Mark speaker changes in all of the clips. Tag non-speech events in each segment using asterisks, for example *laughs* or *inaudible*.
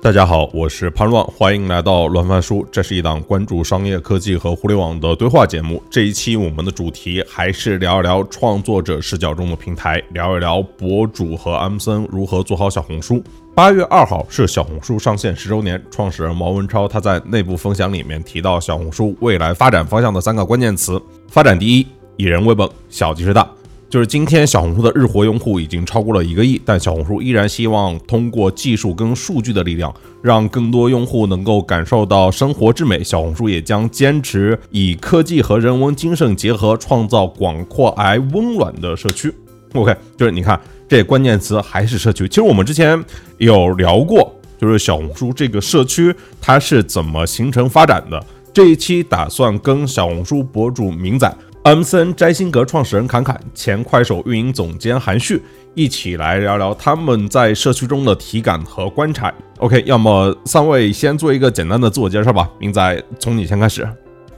Speaker 1: 大家好，我是潘乱，欢迎来到乱翻书。这是一档关注商业科技和互联网的对话节目。这一期我们的主题还是聊一聊创作者视角中的平台，聊一聊博主和安森如何做好小红书。八月二号是小红书上线十周年，创始人毛文超他在内部分享里面提到小红书未来发展方向的三个关键词：发展第一，以人为本，小即是大。就是今天，小红书的日活用户已经超过了一个亿，但小红书依然希望通过技术跟数据的力量，让更多用户能够感受到生活之美。小红书也将坚持以科技和人文精神结合，创造广阔而温暖的社区。OK，就是你看这关键词还是社区。其实我们之前有聊过，就是小红书这个社区它是怎么形成发展的。这一期打算跟小红书博主明仔。MCN 摘星阁创始人侃侃，前快手运营总监韩旭一起来聊聊他们在社区中的体感和观察。OK，要么三位先做一个简单的自我介绍吧。明仔，从你先开始。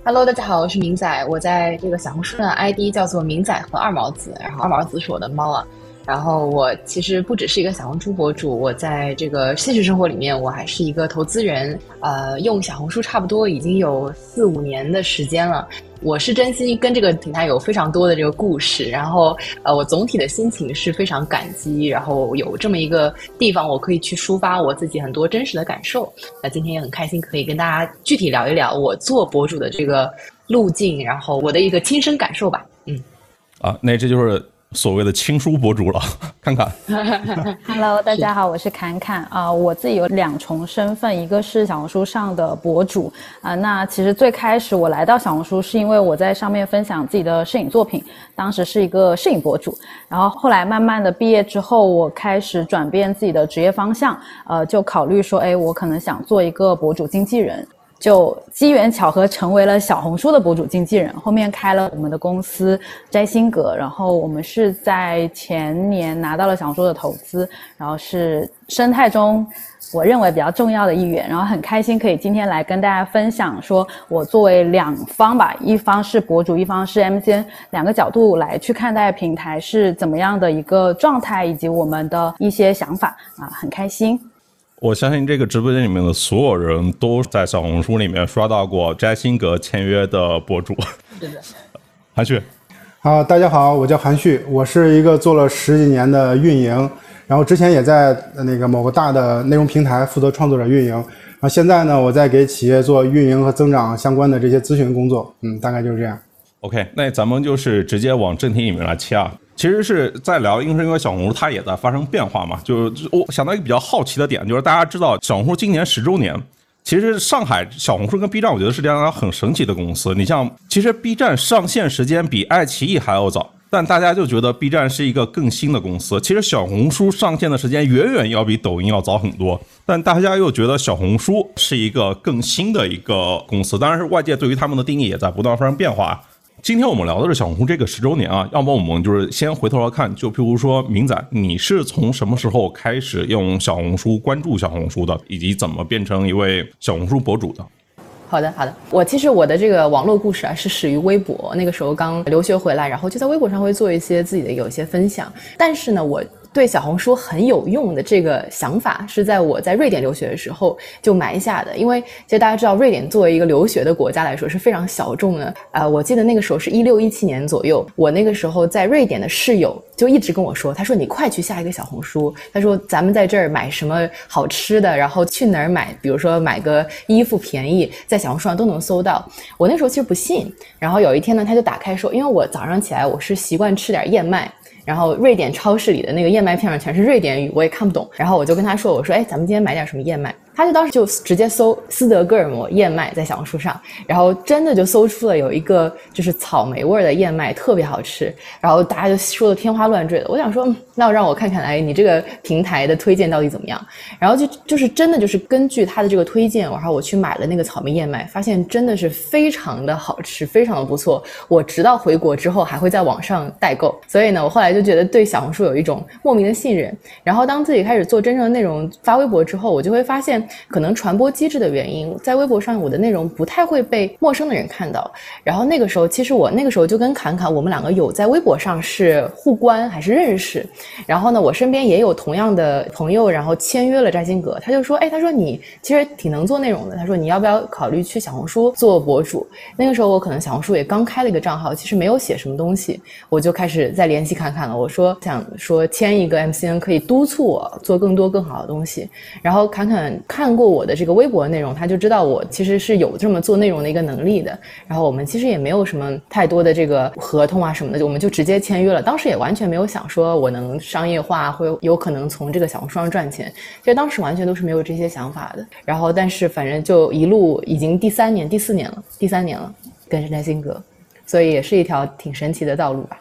Speaker 2: Hello，大家好，我是明仔，我在这个小红书的 ID 叫做明仔和二毛子，然后二毛子是我的猫啊。然后我其实不只是一个小红书博主，我在这个现实生活里面我还是一个投资人，呃，用小红书差不多已经有四五年的时间了。我是真心跟这个平台有非常多的这个故事，然后呃，我总体的心情是非常感激，然后有这么一个地方我可以去抒发我自己很多真实的感受。那今天也很开心可以跟大家具体聊一聊我做博主的这个路径，然后我的一个亲身感受吧。嗯，
Speaker 1: 啊，那这就是。所谓的轻书博主了，*laughs* 看看。*laughs*
Speaker 3: Hello，大家好，我是侃侃啊。我自己有两重身份，一个是小红书上的博主啊。那其实最开始我来到小红书，是因为我在上面分享自己的摄影作品，当时是一个摄影博主。然后后来慢慢的毕业之后，我开始转变自己的职业方向，呃，就考虑说，哎，我可能想做一个博主经纪人。就机缘巧合成为了小红书的博主经纪人，后面开了我们的公司摘星阁，然后我们是在前年拿到了小红书的投资，然后是生态中我认为比较重要的一员，然后很开心可以今天来跟大家分享，说我作为两方吧，一方是博主，一方是 MCN，两个角度来去看待平台是怎么样的一个状态，以及我们的一些想法。啊，很开心。
Speaker 1: 我相信这个直播间里面的所有人都在小红书里面刷到过摘星阁签约的博主。*laughs* 韩旭，
Speaker 4: 啊，大家好，我叫韩旭，我是一个做了十几年的运营，然后之前也在那个某个大的内容平台负责创作者运营，然后现在呢，我在给企业做运营和增长相关的这些咨询工作。嗯，大概就是这样。
Speaker 1: OK，那咱们就是直接往正题里面来切啊。其实是在聊，因为因为小红书它也在发生变化嘛。就是我想到一个比较好奇的点，就是大家知道小红书今年十周年，其实上海小红书跟 B 站，我觉得是两家很神奇的公司。你像，其实 B 站上线时间比爱奇艺还要早，但大家就觉得 B 站是一个更新的公司。其实小红书上线的时间远远要比抖音要早很多，但大家又觉得小红书是一个更新的一个公司。当然是外界对于他们的定义也在不断发生变化。今天我们聊的是小红书这个十周年啊，要么我们就是先回头来看，就譬如说明仔，你是从什么时候开始用小红书、关注小红书的，以及怎么变成一位小红书博主的？
Speaker 2: 好的，好的。我其实我的这个网络故事啊，是始于微博。那个时候刚留学回来，然后就在微博上会做一些自己的有一些分享。但是呢，我。对小红书很有用的这个想法，是在我在瑞典留学的时候就埋下的。因为其实大家知道，瑞典作为一个留学的国家来说是非常小众的。啊，我记得那个时候是一六一七年左右，我那个时候在瑞典的室友就一直跟我说，他说你快去下一个小红书，他说咱们在这儿买什么好吃的，然后去哪儿买，比如说买个衣服便宜，在小红书上都能搜到。我那时候其实不信，然后有一天呢，他就打开说，因为我早上起来我是习惯吃点燕麦。然后瑞典超市里的那个燕麦片上全是瑞典语，我也看不懂。然后我就跟他说：“我说，哎，咱们今天买点什么燕麦？”他就当时就直接搜斯德哥尔摩燕麦在小红书上，然后真的就搜出了有一个就是草莓味的燕麦，特别好吃。然后大家就说的天花乱坠的。我想说，那让我看看，哎，你这个平台的推荐到底怎么样？然后就就是真的就是根据他的这个推荐，然后我去买了那个草莓燕麦，发现真的是非常的好吃，非常的不错。我直到回国之后还会在网上代购。所以呢，我后来就觉得对小红书有一种莫名的信任。然后当自己开始做真正的内容发微博之后，我就会发现。可能传播机制的原因，在微博上我的内容不太会被陌生的人看到。然后那个时候，其实我那个时候就跟侃侃，我们两个有在微博上是互关还是认识。然后呢，我身边也有同样的朋友，然后签约了摘星阁。他就说，哎，他说你其实挺能做内容的。他说你要不要考虑去小红书做博主？那个时候我可能小红书也刚开了一个账号，其实没有写什么东西，我就开始在联系侃侃了。我说想说签一个 MCN，可以督促我做更多更好的东西。然后侃侃看过我的这个微博内容，他就知道我其实是有这么做内容的一个能力的。然后我们其实也没有什么太多的这个合同啊什么的，我们就直接签约了。当时也完全没有想说我能商业化，会有可能从这个小红书上赚钱。其实当时完全都是没有这些想法的。然后但是反正就一路已经第三年、第四年了，第三年了，跟着摘星哥，所以也是一条挺神奇的道路吧。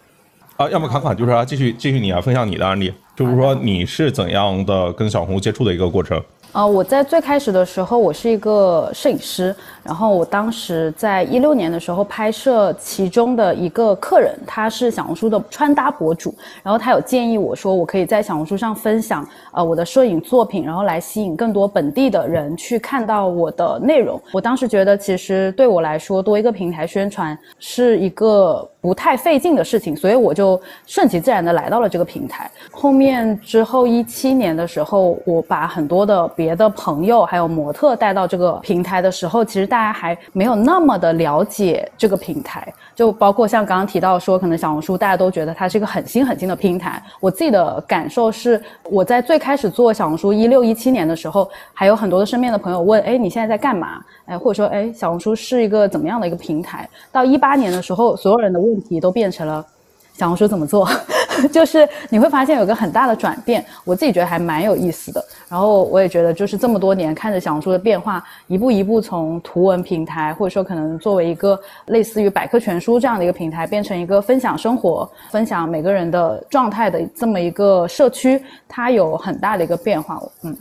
Speaker 1: 啊，要么侃侃就是啊，继续继续你来分享你的案例，就是说你是怎样的跟小红接触的一个过程。
Speaker 3: 呃，我在最开始的时候，我是一个摄影师，然后我当时在一六年的时候拍摄其中的一个客人，他是小红书的穿搭博主，然后他有建议我说，我可以在小红书上分享呃我的摄影作品，然后来吸引更多本地的人去看到我的内容。我当时觉得，其实对我来说，多一个平台宣传是一个不太费劲的事情，所以我就顺其自然的来到了这个平台。后面之后一七年的时候，我把很多的别的朋友还有模特带到这个平台的时候，其实大家还没有那么的了解这个平台，就包括像刚刚提到说，可能小红书大家都觉得它是一个很新很新的平台。我自己的感受是，我在最开始做小红书一六一七年的时候，还有很多的身边的朋友问，哎，你现在在干嘛？哎，或者说，哎，小红书是一个怎么样的一个平台？到一八年的时候，所有人的问题都变成了。小红书怎么做？*laughs* 就是你会发现有个很大的转变，我自己觉得还蛮有意思的。然后我也觉得，就是这么多年看着小红书的变化，一步一步从图文平台，或者说可能作为一个类似于百科全书这样的一个平台，变成一个分享生活、分享每个人的状态的这么一个社区，它有很大的一个变化。嗯，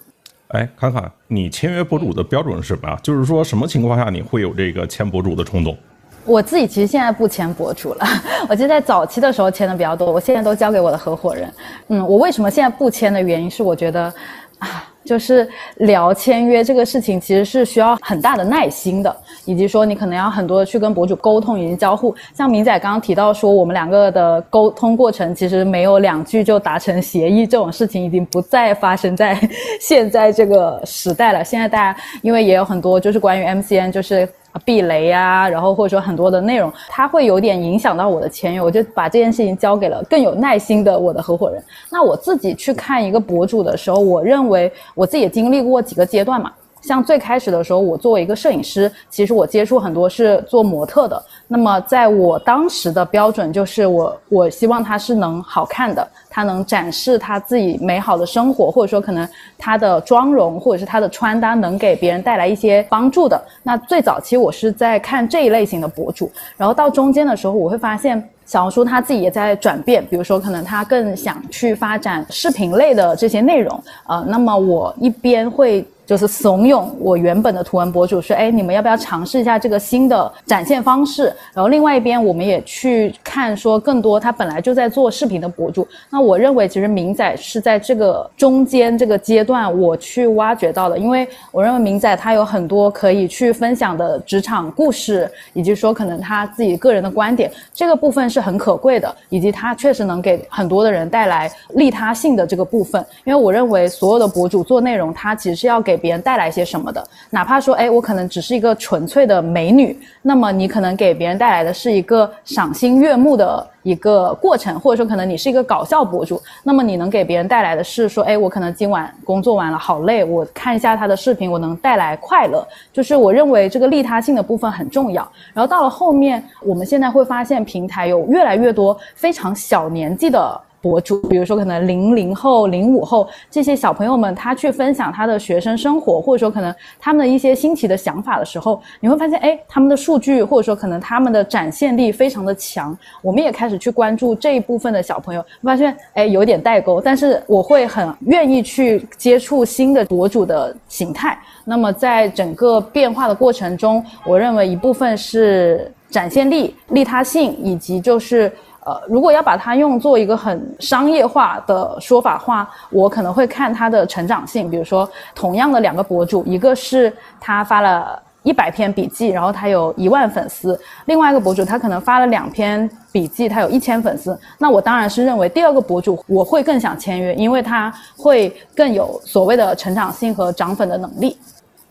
Speaker 1: 哎，侃侃，你签约博主的标准是什么呀？就是说什么情况下你会有这个签博主的冲动？
Speaker 3: 我自己其实现在不签博主了，*laughs* 我记得在早期的时候签的比较多，我现在都交给我的合伙人。嗯，我为什么现在不签的原因是，我觉得，啊，就是聊签约这个事情其实是需要很大的耐心的，以及说你可能要很多的去跟博主沟通以及交互。像明仔刚刚提到说，我们两个的沟通过程其实没有两句就达成协议，这种事情已经不再发生在 *laughs* 现在这个时代了。现在大家因为也有很多就是关于 MCN 就是。避雷呀，然后或者说很多的内容，它会有点影响到我的签约，我就把这件事情交给了更有耐心的我的合伙人。那我自己去看一个博主的时候，我认为我自己也经历过几个阶段嘛。像最开始的时候，我作为一个摄影师，其实我接触很多是做模特的。那么在我当时的标准就是，我我希望他是能好看的，他能展示他自己美好的生活，或者说可能他的妆容或者是他的穿搭能给别人带来一些帮助的。那最早期我是在看这一类型的博主，然后到中间的时候，我会发现小红书他自己也在转变，比如说可能他更想去发展视频类的这些内容，呃，那么我一边会。就是怂恿我原本的图文博主说，哎，你们要不要尝试一下这个新的展现方式？然后另外一边，我们也去看说更多他本来就在做视频的博主。那我认为，其实明仔是在这个中间这个阶段我去挖掘到的，因为我认为明仔他有很多可以去分享的职场故事，以及说可能他自己个人的观点，这个部分是很可贵的，以及他确实能给很多的人带来利他性的这个部分。因为我认为所有的博主做内容，他其实是要给给别人带来些什么的，哪怕说，哎，我可能只是一个纯粹的美女，那么你可能给别人带来的是一个赏心悦目的一个过程，或者说可能你是一个搞笑博主，那么你能给别人带来的是说，哎，我可能今晚工作完了好累，我看一下他的视频，我能带来快乐，就是我认为这个利他性的部分很重要。然后到了后面，我们现在会发现平台有越来越多非常小年纪的。博主，比如说可能零零后、零五后这些小朋友们，他去分享他的学生生活，或者说可能他们的一些新奇的想法的时候，你会发现，哎，他们的数据或者说可能他们的展现力非常的强。我们也开始去关注这一部分的小朋友，发现，哎，有点代沟，但是我会很愿意去接触新的博主的形态。那么在整个变化的过程中，我认为一部分是展现力、利他性，以及就是。呃，如果要把它用作一个很商业化的说法话，我可能会看它的成长性。比如说，同样的两个博主，一个是他发了一百篇笔记，然后他有一万粉丝；另外一个博主他可能发了两篇笔记，他有一千粉丝。那我当然是认为第二个博主我会更想签约，因为他会更有所谓的成长性和涨粉的能力。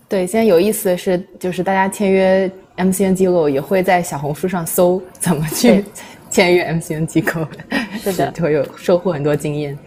Speaker 2: 对，现在有意思的是，就是大家签约 MCN 机构也会在小红书上搜怎么去。签约 MCN 机构，
Speaker 3: 是的，
Speaker 2: 就会有收获很多经验。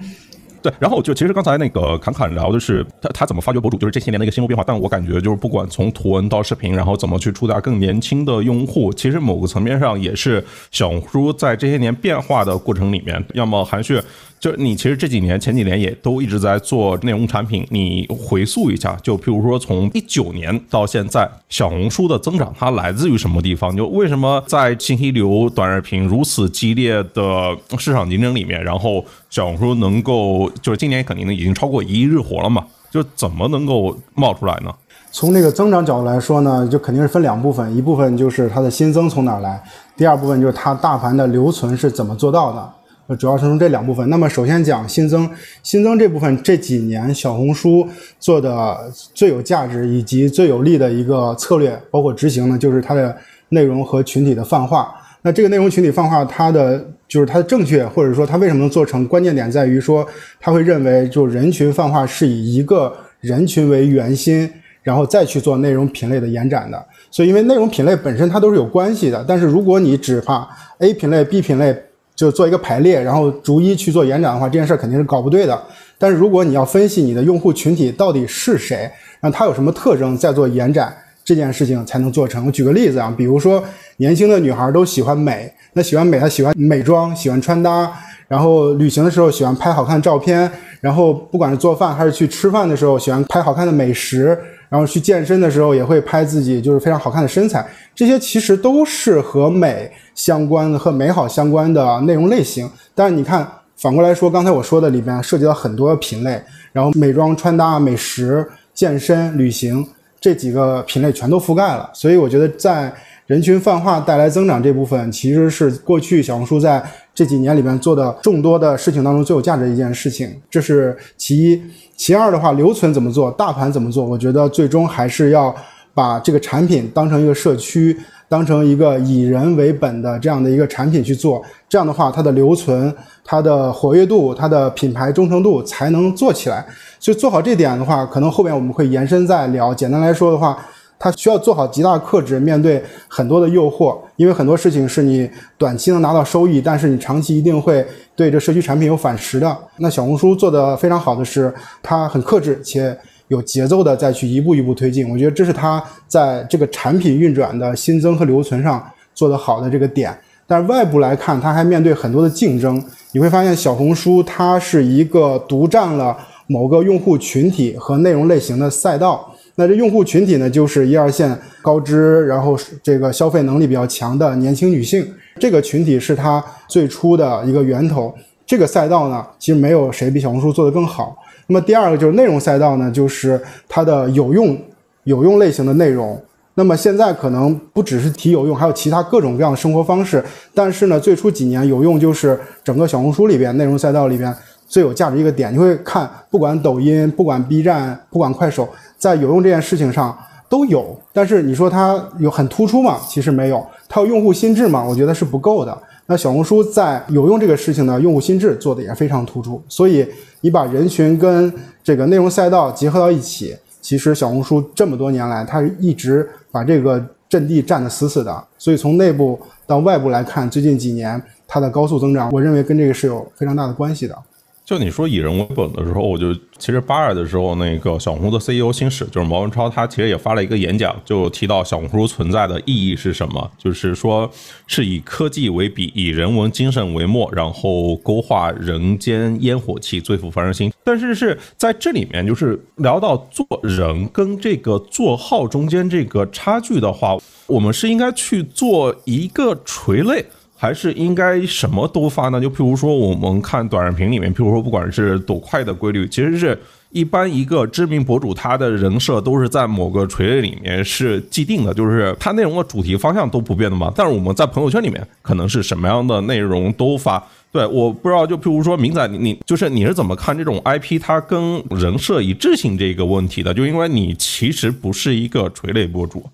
Speaker 1: 对，然后就其实刚才那个侃侃聊的是他他怎么发掘博主，就是这些年的一个心路变化。但我感觉就是不管从图文到视频，然后怎么去触达更年轻的用户，其实某个层面上也是小红书在这些年变化的过程里面，要么含蓄。就你其实这几年前几年也都一直在做内容产品，你回溯一下，就譬如说从一九年到现在，小红书的增长它来自于什么地方？就为什么在信息流短视频如此激烈的市场竞争里面，然后小红书能够就是今年肯定已经超过一亿日活了嘛？就怎么能够冒出来呢？
Speaker 4: 从那个增长角度来说呢，就肯定是分两部分，一部分就是它的新增从哪来，第二部分就是它大盘的留存是怎么做到的。主要是从这两部分。那么首先讲新增，新增这部分这几年小红书做的最有价值以及最有利的一个策略，包括执行呢，就是它的内容和群体的泛化。那这个内容群体泛化，它的就是它的正确，或者说它为什么能做成？关键点在于说，他会认为就人群泛化是以一个人群为圆心，然后再去做内容品类的延展的。所以，因为内容品类本身它都是有关系的，但是如果你只把 A 品类、B 品类，就做一个排列，然后逐一去做延展的话，这件事肯定是搞不对的。但是如果你要分析你的用户群体到底是谁，让他有什么特征，再做延展，这件事情才能做成。我举个例子啊，比如说年轻的女孩都喜欢美，那喜欢美，她喜欢美妆，喜欢穿搭，然后旅行的时候喜欢拍好看的照片，然后不管是做饭还是去吃饭的时候，喜欢拍好看的美食。然后去健身的时候也会拍自己就是非常好看的身材，这些其实都是和美相关的、和美好相关的内容类型。但是你看，反过来说，刚才我说的里边涉及到很多品类，然后美妆、穿搭、美食、健身、旅行这几个品类全都覆盖了。所以我觉得在人群泛化带来增长这部分，其实是过去小红书在这几年里面做的众多的事情当中最有价值的一件事情。这是其一。其二的话，留存怎么做，大盘怎么做？我觉得最终还是要把这个产品当成一个社区，当成一个以人为本的这样的一个产品去做。这样的话，它的留存、它的活跃度、它的品牌忠诚度才能做起来。所以做好这点的话，可能后面我们会延伸再聊。简单来说的话。它需要做好极大克制，面对很多的诱惑，因为很多事情是你短期能拿到收益，但是你长期一定会对这社区产品有反噬的。那小红书做的非常好的是，它很克制且有节奏的再去一步一步推进。我觉得这是它在这个产品运转的新增和留存上做得好的这个点。但是外部来看，它还面对很多的竞争。你会发现，小红书它是一个独占了某个用户群体和内容类型的赛道。那这用户群体呢，就是一二线高知，然后这个消费能力比较强的年轻女性，这个群体是它最初的一个源头。这个赛道呢，其实没有谁比小红书做得更好。那么第二个就是内容赛道呢，就是它的有用、有用类型的内容。那么现在可能不只是提有用，还有其他各种各样的生活方式。但是呢，最初几年有用就是整个小红书里边内容赛道里边。最有价值一个点，你会看，不管抖音，不管 B 站，不管快手，在有用这件事情上都有。但是你说它有很突出吗？其实没有。它有用户心智吗？我觉得是不够的。那小红书在有用这个事情呢，用户心智做的也非常突出。所以你把人群跟这个内容赛道结合到一起，其实小红书这么多年来，它一直把这个阵地占得死死的。所以从内部到外部来看，最近几年它的高速增长，我认为跟这个是有非常大的关系的。
Speaker 1: 就你说以人为本的时候，我就其实八二的时候，那个小红书的 CEO 新史就是毛文超，他其实也发了一个演讲，就提到小红书存在的意义是什么，就是说是以科技为笔，以人文精神为墨，然后勾画人间烟火气，最富凡人心。但是是在这里面，就是聊到做人跟这个做号中间这个差距的话，我们是应该去做一个垂类。还是应该什么都发呢？就譬如说，我们看短视频里面，譬如说，不管是抖快的规律，其实是一般一个知名博主他的人设都是在某个垂类里面是既定的，就是他内容的主题方向都不变的嘛。但是我们在朋友圈里面，可能是什么样的内容都发。对，我不知道，就譬如说，明仔，你你就是你是怎么看这种 IP 它跟人设一致性这个问题的？就因为你其实不是一个垂类博主。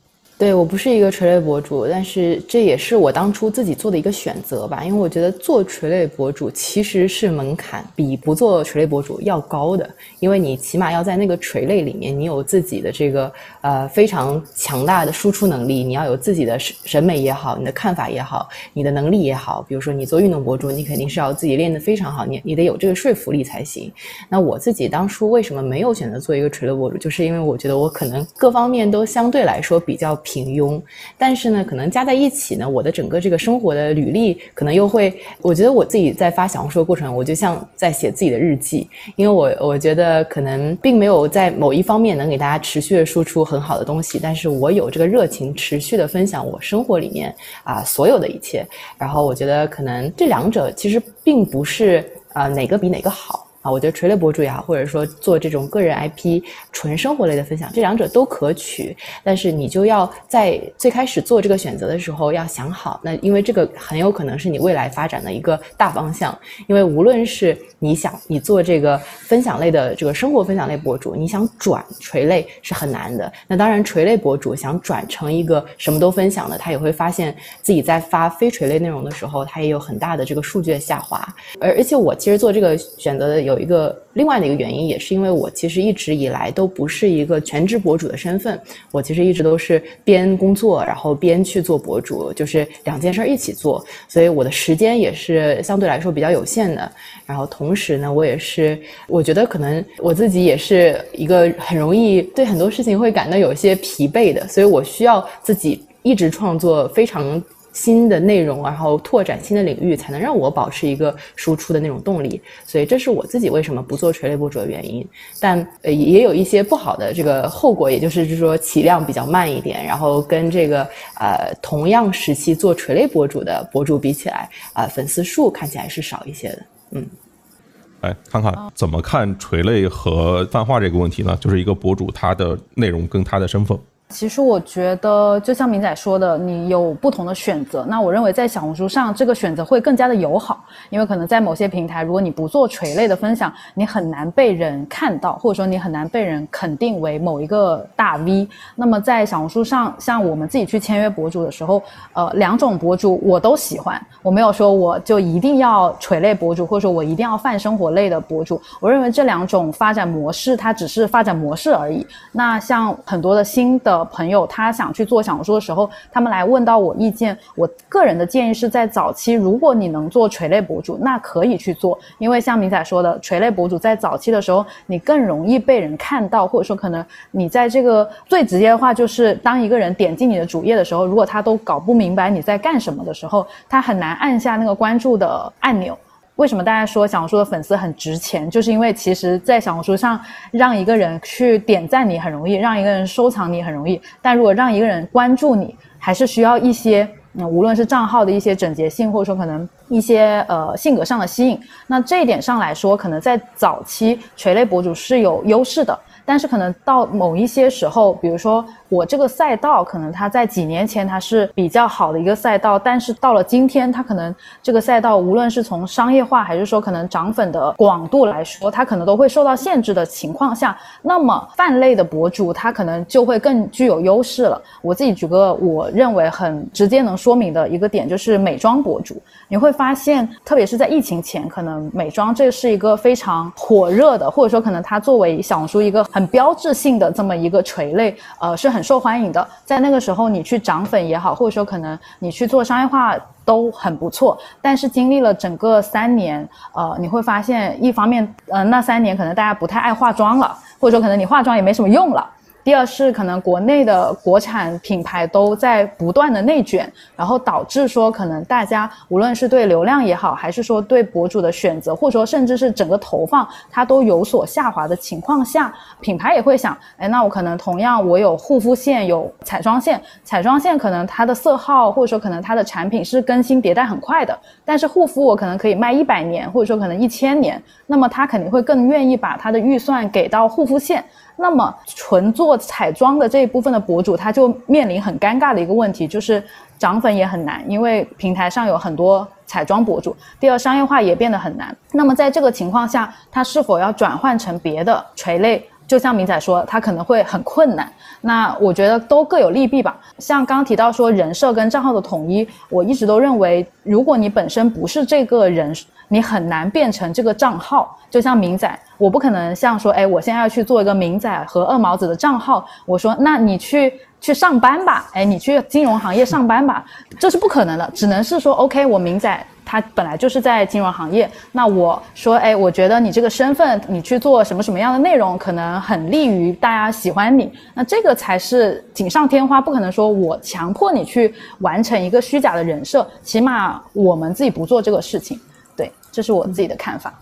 Speaker 2: 对我不是一个垂类博主，但是这也是我当初自己做的一个选择吧，因为我觉得做垂类博主其实是门槛比不做垂类博主要高的，因为你起码要在那个垂类里面，你有自己的这个呃非常强大的输出能力，你要有自己的审审美也好，你的看法也好，你的能力也好，比如说你做运动博主，你肯定是要自己练得非常好，你你得有这个说服力才行。那我自己当初为什么没有选择做一个垂类博主，就是因为我觉得我可能各方面都相对来说比较。平庸，但是呢，可能加在一起呢，我的整个这个生活的履历可能又会，我觉得我自己在发小红书的过程，我就像在写自己的日记，因为我我觉得可能并没有在某一方面能给大家持续的输出很好的东西，但是我有这个热情持续的分享我生活里面啊所有的一切，然后我觉得可能这两者其实并不是啊哪个比哪个好。啊，我觉得垂类博主也好，或者说做这种个人 IP 纯生活类的分享，这两者都可取。但是你就要在最开始做这个选择的时候要想好，那因为这个很有可能是你未来发展的一个大方向。因为无论是你想你做这个分享类的这个生活分享类博主，你想转垂类是很难的。那当然，垂类博主想转成一个什么都分享的，他也会发现自己在发非垂类内容的时候，他也有很大的这个数据的下滑。而而且我其实做这个选择的有。有一个另外的一个原因，也是因为我其实一直以来都不是一个全职博主的身份，我其实一直都是边工作，然后边去做博主，就是两件事儿一起做，所以我的时间也是相对来说比较有限的。然后同时呢，我也是，我觉得可能我自己也是一个很容易对很多事情会感到有些疲惫的，所以我需要自己一直创作非常。新的内容，然后拓展新的领域，才能让我保持一个输出的那种动力。所以这是我自己为什么不做垂类博主的原因。但呃也有一些不好的这个后果，也就是就是说起量比较慢一点，然后跟这个呃同样时期做垂类博主的博主比起来，啊粉丝数看起来是少一些的。嗯，
Speaker 1: 来看看怎么看垂类和泛化这个问题呢？就是一个博主他的内容跟他的身份。
Speaker 3: 其实我觉得，就像明仔说的，你有不同的选择。那我认为在小红书上，这个选择会更加的友好，因为可能在某些平台，如果你不做垂类的分享，你很难被人看到，或者说你很难被人肯定为某一个大 V。那么在小红书上，像我们自己去签约博主的时候，呃，两种博主我都喜欢，我没有说我就一定要垂类博主，或者说我一定要泛生活类的博主。我认为这两种发展模式，它只是发展模式而已。那像很多的新的。朋友他想去做小红书的时候，他们来问到我意见。我个人的建议是在早期，如果你能做垂类博主，那可以去做，因为像明仔说的，垂类博主在早期的时候，你更容易被人看到，或者说可能你在这个最直接的话，就是当一个人点进你的主页的时候，如果他都搞不明白你在干什么的时候，他很难按下那个关注的按钮。为什么大家说小红书的粉丝很值钱？就是因为其实，在小红书上，让一个人去点赞你很容易，让一个人收藏你很容易。但如果让一个人关注你，还是需要一些，嗯，无论是账号的一些整洁性，或者说可能一些呃性格上的吸引。那这一点上来说，可能在早期垂类博主是有优势的。但是可能到某一些时候，比如说我这个赛道，可能它在几年前它是比较好的一个赛道，但是到了今天，它可能这个赛道无论是从商业化还是说可能涨粉的广度来说，它可能都会受到限制的情况下，那么泛类的博主他可能就会更具有优势了。我自己举个我认为很直接能说明的一个点，就是美妆博主，你会发现，特别是在疫情前，可能美妆这是一个非常火热的，或者说可能它作为小红书一个。很标志性的这么一个垂类，呃，是很受欢迎的。在那个时候，你去涨粉也好，或者说可能你去做商业化都很不错。但是经历了整个三年，呃，你会发现，一方面，呃，那三年可能大家不太爱化妆了，或者说可能你化妆也没什么用了。第二是可能国内的国产品牌都在不断的内卷，然后导致说可能大家无论是对流量也好，还是说对博主的选择，或者说甚至是整个投放，它都有所下滑的情况下，品牌也会想，哎，那我可能同样我有护肤线，有彩妆线，彩妆线可能它的色号或者说可能它的产品是更新迭代很快的，但是护肤我可能可以卖一百年，或者说可能一千年，那么他肯定会更愿意把他的预算给到护肤线。那么，纯做彩妆的这一部分的博主，他就面临很尴尬的一个问题，就是涨粉也很难，因为平台上有很多彩妆博主。第二，商业化也变得很难。那么，在这个情况下，他是否要转换成别的垂类？就像明仔说，他可能会很困难。那我觉得都各有利弊吧。像刚提到说人设跟账号的统一，我一直都认为，如果你本身不是这个人。你很难变成这个账号，就像明仔，我不可能像说，哎，我现在要去做一个明仔和二毛子的账号，我说，那你去去上班吧，哎，你去金融行业上班吧，这是不可能的，只能是说，*laughs* OK，我明仔他本来就是在金融行业，那我说，哎，我觉得你这个身份，你去做什么什么样的内容，可能很利于大家喜欢你，那这个才是锦上添花，不可能说我强迫你去完成一个虚假的人设，起码我们自己不做这个事情。这是我自己的看法。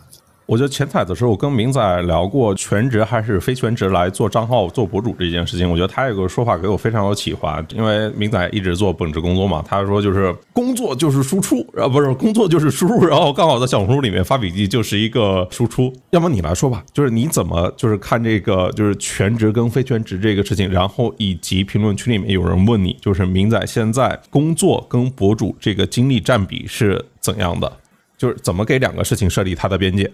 Speaker 1: 我觉得前彩的时候我跟明仔聊过全职还是非全职来做账号做博主这件事情，我觉得他有个说法给我非常有启发。因为明仔一直做本职工作嘛，他说就是工作就是输出，然后不是工作就是输入，然后刚好在小红书里面发笔记就是一个输出。要么你来说吧，就是你怎么就是看这个就是全职跟非全职这个事情，然后以及评论区里面有人问你，就是明仔现在工作跟博主这个精力占比是怎样的？就是怎么给两个事情设立它的边界？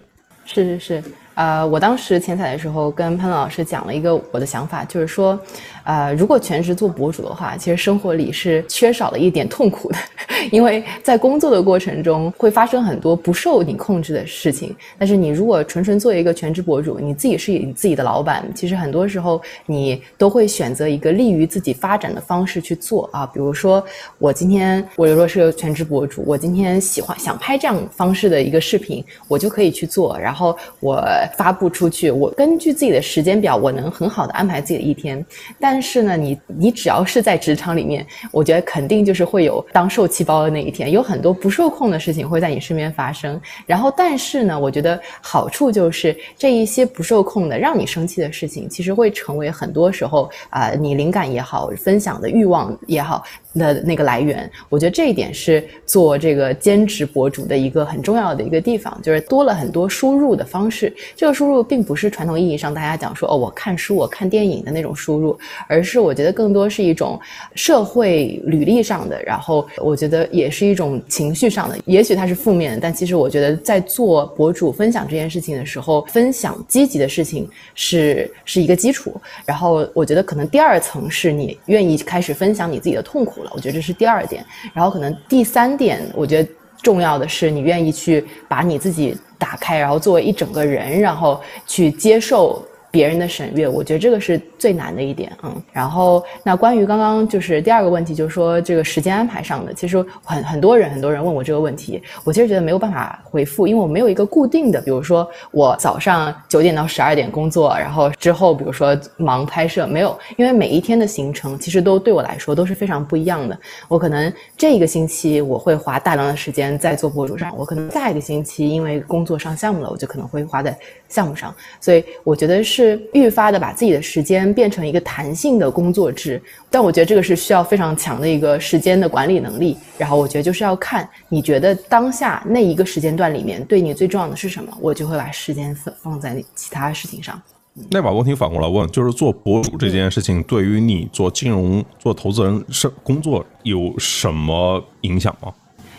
Speaker 2: 是是是。呃，我当时前彩的时候跟潘老师讲了一个我的想法，就是说，呃，如果全职做博主的话，其实生活里是缺少了一点痛苦的，*laughs* 因为在工作的过程中会发生很多不受你控制的事情。但是你如果纯纯做一个全职博主，你自己是你自己的老板，其实很多时候你都会选择一个利于自己发展的方式去做啊。比如说，我今天我如果是个全职博主，我今天喜欢想拍这样方式的一个视频，我就可以去做，然后我。发布出去，我根据自己的时间表，我能很好的安排自己的一天。但是呢，你你只要是在职场里面，我觉得肯定就是会有当受气包的那一天，有很多不受控的事情会在你身边发生。然后，但是呢，我觉得好处就是这一些不受控的让你生气的事情，其实会成为很多时候啊，你灵感也好，分享的欲望也好。的那个来源，我觉得这一点是做这个兼职博主的一个很重要的一个地方，就是多了很多输入的方式。这个输入并不是传统意义上大家讲说哦，我看书、我看电影的那种输入，而是我觉得更多是一种社会履历上的，然后我觉得也是一种情绪上的。也许它是负面的，但其实我觉得在做博主分享这件事情的时候，分享积极的事情是是一个基础。然后我觉得可能第二层是你愿意开始分享你自己的痛苦了。我觉得这是第二点，然后可能第三点，我觉得重要的是你愿意去把你自己打开，然后作为一整个人，然后去接受。别人的审阅，我觉得这个是最难的一点，嗯。然后，那关于刚刚就是第二个问题，就是说这个时间安排上的，其实很很多人很多人问我这个问题，我其实觉得没有办法回复，因为我没有一个固定的，比如说我早上九点到十二点工作，然后之后比如说忙拍摄，没有，因为每一天的行程其实都对我来说都是非常不一样的。我可能这一个星期我会花大量的时间在做博主上，我可能下一个星期因为工作上项目了，我就可能会花在项目上，所以我觉得是。愈发的把自己的时间变成一个弹性的工作制，但我觉得这个是需要非常强的一个时间的管理能力。然后我觉得就是要看你觉得当下那一个时间段里面对你最重要的是什么，我就会把时间放放在其他事情上。
Speaker 1: 那把问题反过来问，就是做博主这件事情对于你做金融、做投资人是工作有什么影响吗？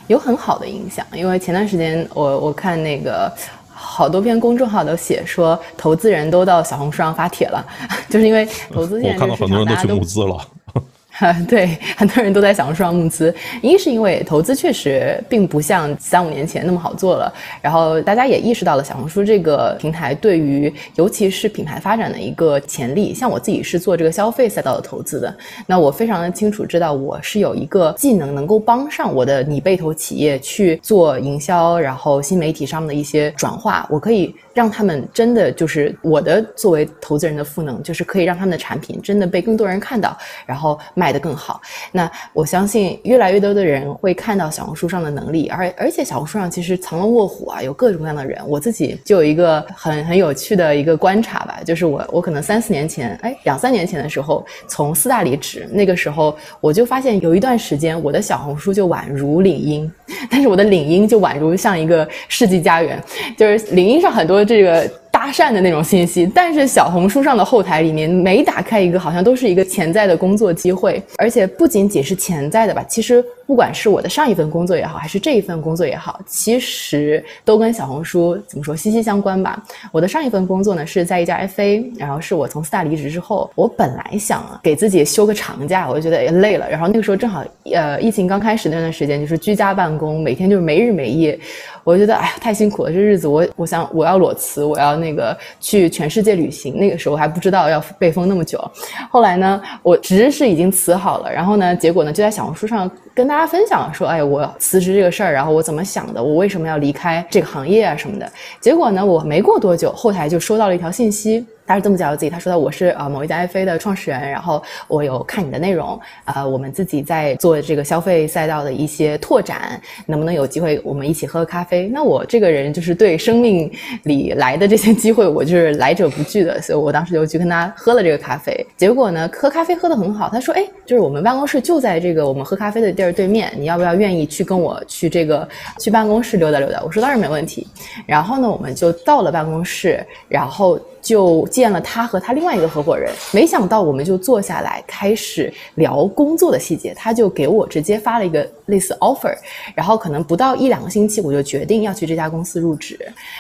Speaker 2: 有很好的影响，因为前段时间我我看那个。好多篇公众号都写说，投资人都到小红书上发帖了，*laughs* 就是因为投资。
Speaker 1: 我看到很多人都去募资了。*laughs*
Speaker 2: 对，很多人都在小红书上募资。一是因为投资确实并不像三五年前那么好做了，然后大家也意识到了小红书这个平台对于尤其是品牌发展的一个潜力。像我自己是做这个消费赛道的投资的，那我非常的清楚知道我是有一个技能能够帮上我的拟被投企业去做营销，然后新媒体上面的一些转化，我可以。让他们真的就是我的作为投资人的赋能，就是可以让他们的产品真的被更多人看到，然后卖得更好。那我相信越来越多的人会看到小红书上的能力，而而且小红书上其实藏龙卧虎啊，有各种各样的人。我自己就有一个很很有趣的一个观察吧，就是我我可能三四年前，哎，两三年前的时候从四大离职，那个时候我就发现有一段时间我的小红书就宛如领英，但是我的领英就宛如像一个世纪佳缘，就是领英上很多。这个。搭讪的那种信息，但是小红书上的后台里面每打开一个，好像都是一个潜在的工作机会，而且不仅仅是潜在的吧。其实不管是我的上一份工作也好，还是这一份工作也好，其实都跟小红书怎么说息息相关吧。我的上一份工作呢是在一家 FA，然后是我从四大离职之后，我本来想给自己休个长假，我就觉得也累了。然后那个时候正好呃疫情刚开始那段时间，就是居家办公，每天就是没日没夜，我觉得哎呀太辛苦了，这日子我我想我要裸辞，我要那。个去全世界旅行，那个时候还不知道要被封那么久。后来呢，我其实是已经辞好了，然后呢，结果呢就在小红书上跟大家分享说，哎，我辞职这个事儿，然后我怎么想的，我为什么要离开这个行业啊什么的。结果呢，我没过多久，后台就收到了一条信息。他是这么介绍自己，他说的我是呃某一家 FA 的创始人，然后我有看你的内容，呃，我们自己在做这个消费赛道的一些拓展，能不能有机会我们一起喝咖啡？那我这个人就是对生命里来的这些机会，我就是来者不拒的，所以我当时就去跟他喝了这个咖啡。结果呢，喝咖啡喝得很好，他说，哎，就是我们办公室就在这个我们喝咖啡的地儿对面，你要不要愿意去跟我去这个去办公室溜达溜达？我说当然没问题。然后呢，我们就到了办公室，然后。就见了他和他另外一个合伙人，没想到我们就坐下来开始聊工作的细节，他就给我直接发了一个类似 offer，然后可能不到一两个星期我就决定要去这家公司入职，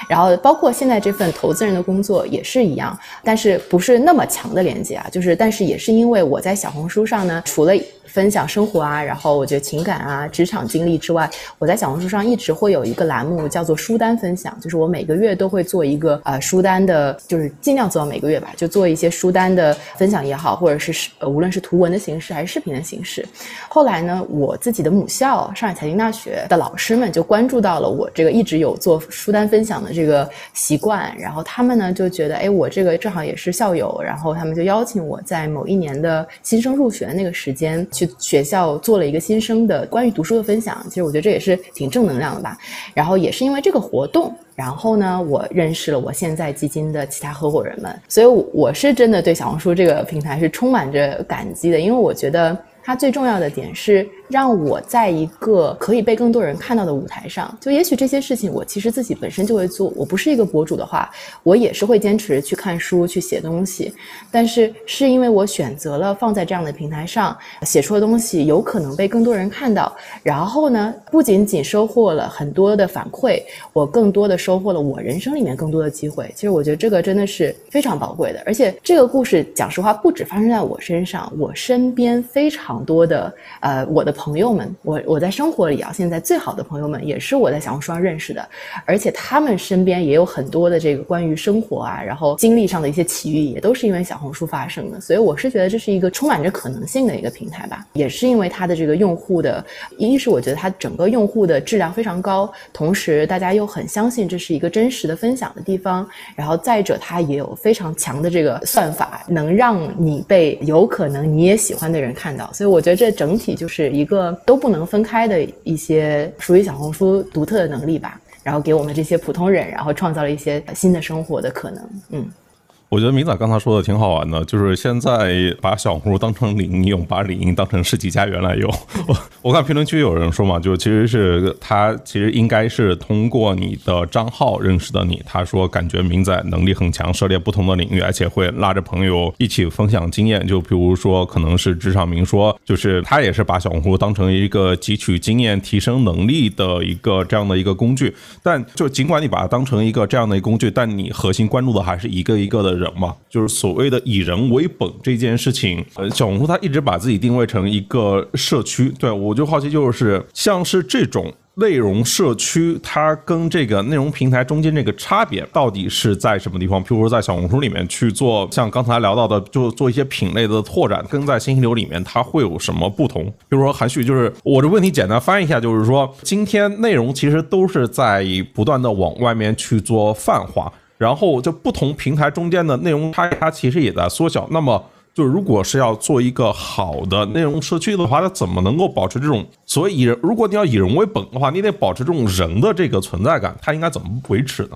Speaker 2: 然后包括现在这份投资人的工作也是一样，但是不是那么强的连接啊，就是但是也是因为我在小红书上呢，除了。分享生活啊，然后我觉得情感啊、职场经历之外，我在小红书上一直会有一个栏目叫做书单分享，就是我每个月都会做一个呃书单的，就是尽量做到每个月吧，就做一些书单的分享也好，或者是呃无论是图文的形式还是视频的形式。后来呢，我自己的母校上海财经大学的老师们就关注到了我这个一直有做书单分享的这个习惯，然后他们呢就觉得，哎，我这个正好也是校友，然后他们就邀请我在某一年的新生入学的那个时间。去学校做了一个新生的关于读书的分享，其实我觉得这也是挺正能量的吧。然后也是因为这个活动，然后呢，我认识了我现在基金的其他合伙人们，所以我是真的对小红书这个平台是充满着感激的，因为我觉得它最重要的点是。让我在一个可以被更多人看到的舞台上，就也许这些事情我其实自己本身就会做。我不是一个博主的话，我也是会坚持去看书、去写东西。但是是因为我选择了放在这样的平台上写出的东西，有可能被更多人看到。然后呢，不仅仅收获了很多的反馈，我更多的收获了我人生里面更多的机会。其实我觉得这个真的是非常宝贵的。而且这个故事讲实话不止发生在我身上，我身边非常多的呃我的。朋友们，我我在生活里啊，现在最好的朋友们也是我在小红书上认识的，而且他们身边也有很多的这个关于生活啊，然后经历上的一些奇遇，也都是因为小红书发生的。所以我是觉得这是一个充满着可能性的一个平台吧，也是因为它的这个用户的，一是我觉得它整个用户的质量非常高，同时大家又很相信这是一个真实的分享的地方，然后再者它也有非常强的这个算法，能让你被有可能你也喜欢的人看到。所以我觉得这整体就是一。个都不能分开的一些属于小红书独特的能力吧，然后给我们这些普通人，然后创造了一些新的生活的可能，嗯。
Speaker 1: 我觉得明仔刚才说的挺好玩的，就是现在把小红书当成领英用，*laughs* 把领英当成世纪佳缘来用。*laughs* 我我看评论区有人说嘛，就其实是他其实应该是通过你的账号认识的你。他说感觉明仔能力很强，涉猎不同的领域，而且会拉着朋友一起分享经验。就比如说可能是职场明说，就是他也是把小红书当成一个汲取经验、提升能力的一个这样的一个工具。但就尽管你把它当成一个这样的一个工具，但你核心关注的还是一个一个的。人嘛，就是所谓的以人为本这件事情。呃，小红书它一直把自己定位成一个社区，对我就好奇，就是像是这种。内容社区它跟这个内容平台中间这个差别到底是在什么地方？譬如说在小红书里面去做，像刚才聊到的，就做一些品类的拓展，跟在信息流里面它会有什么不同？比如说韩旭，就是我的问题简单翻译一下，就是说今天内容其实都是在不断的往外面去做泛化，然后就不同平台中间的内容差异它其实也在缩小。那么就如果是要做一个好的内容社区的话，它怎么能够保持这种所以以？如果你要以人为本的话，你得保持这种人的这个存在感，它应该怎么维持呢？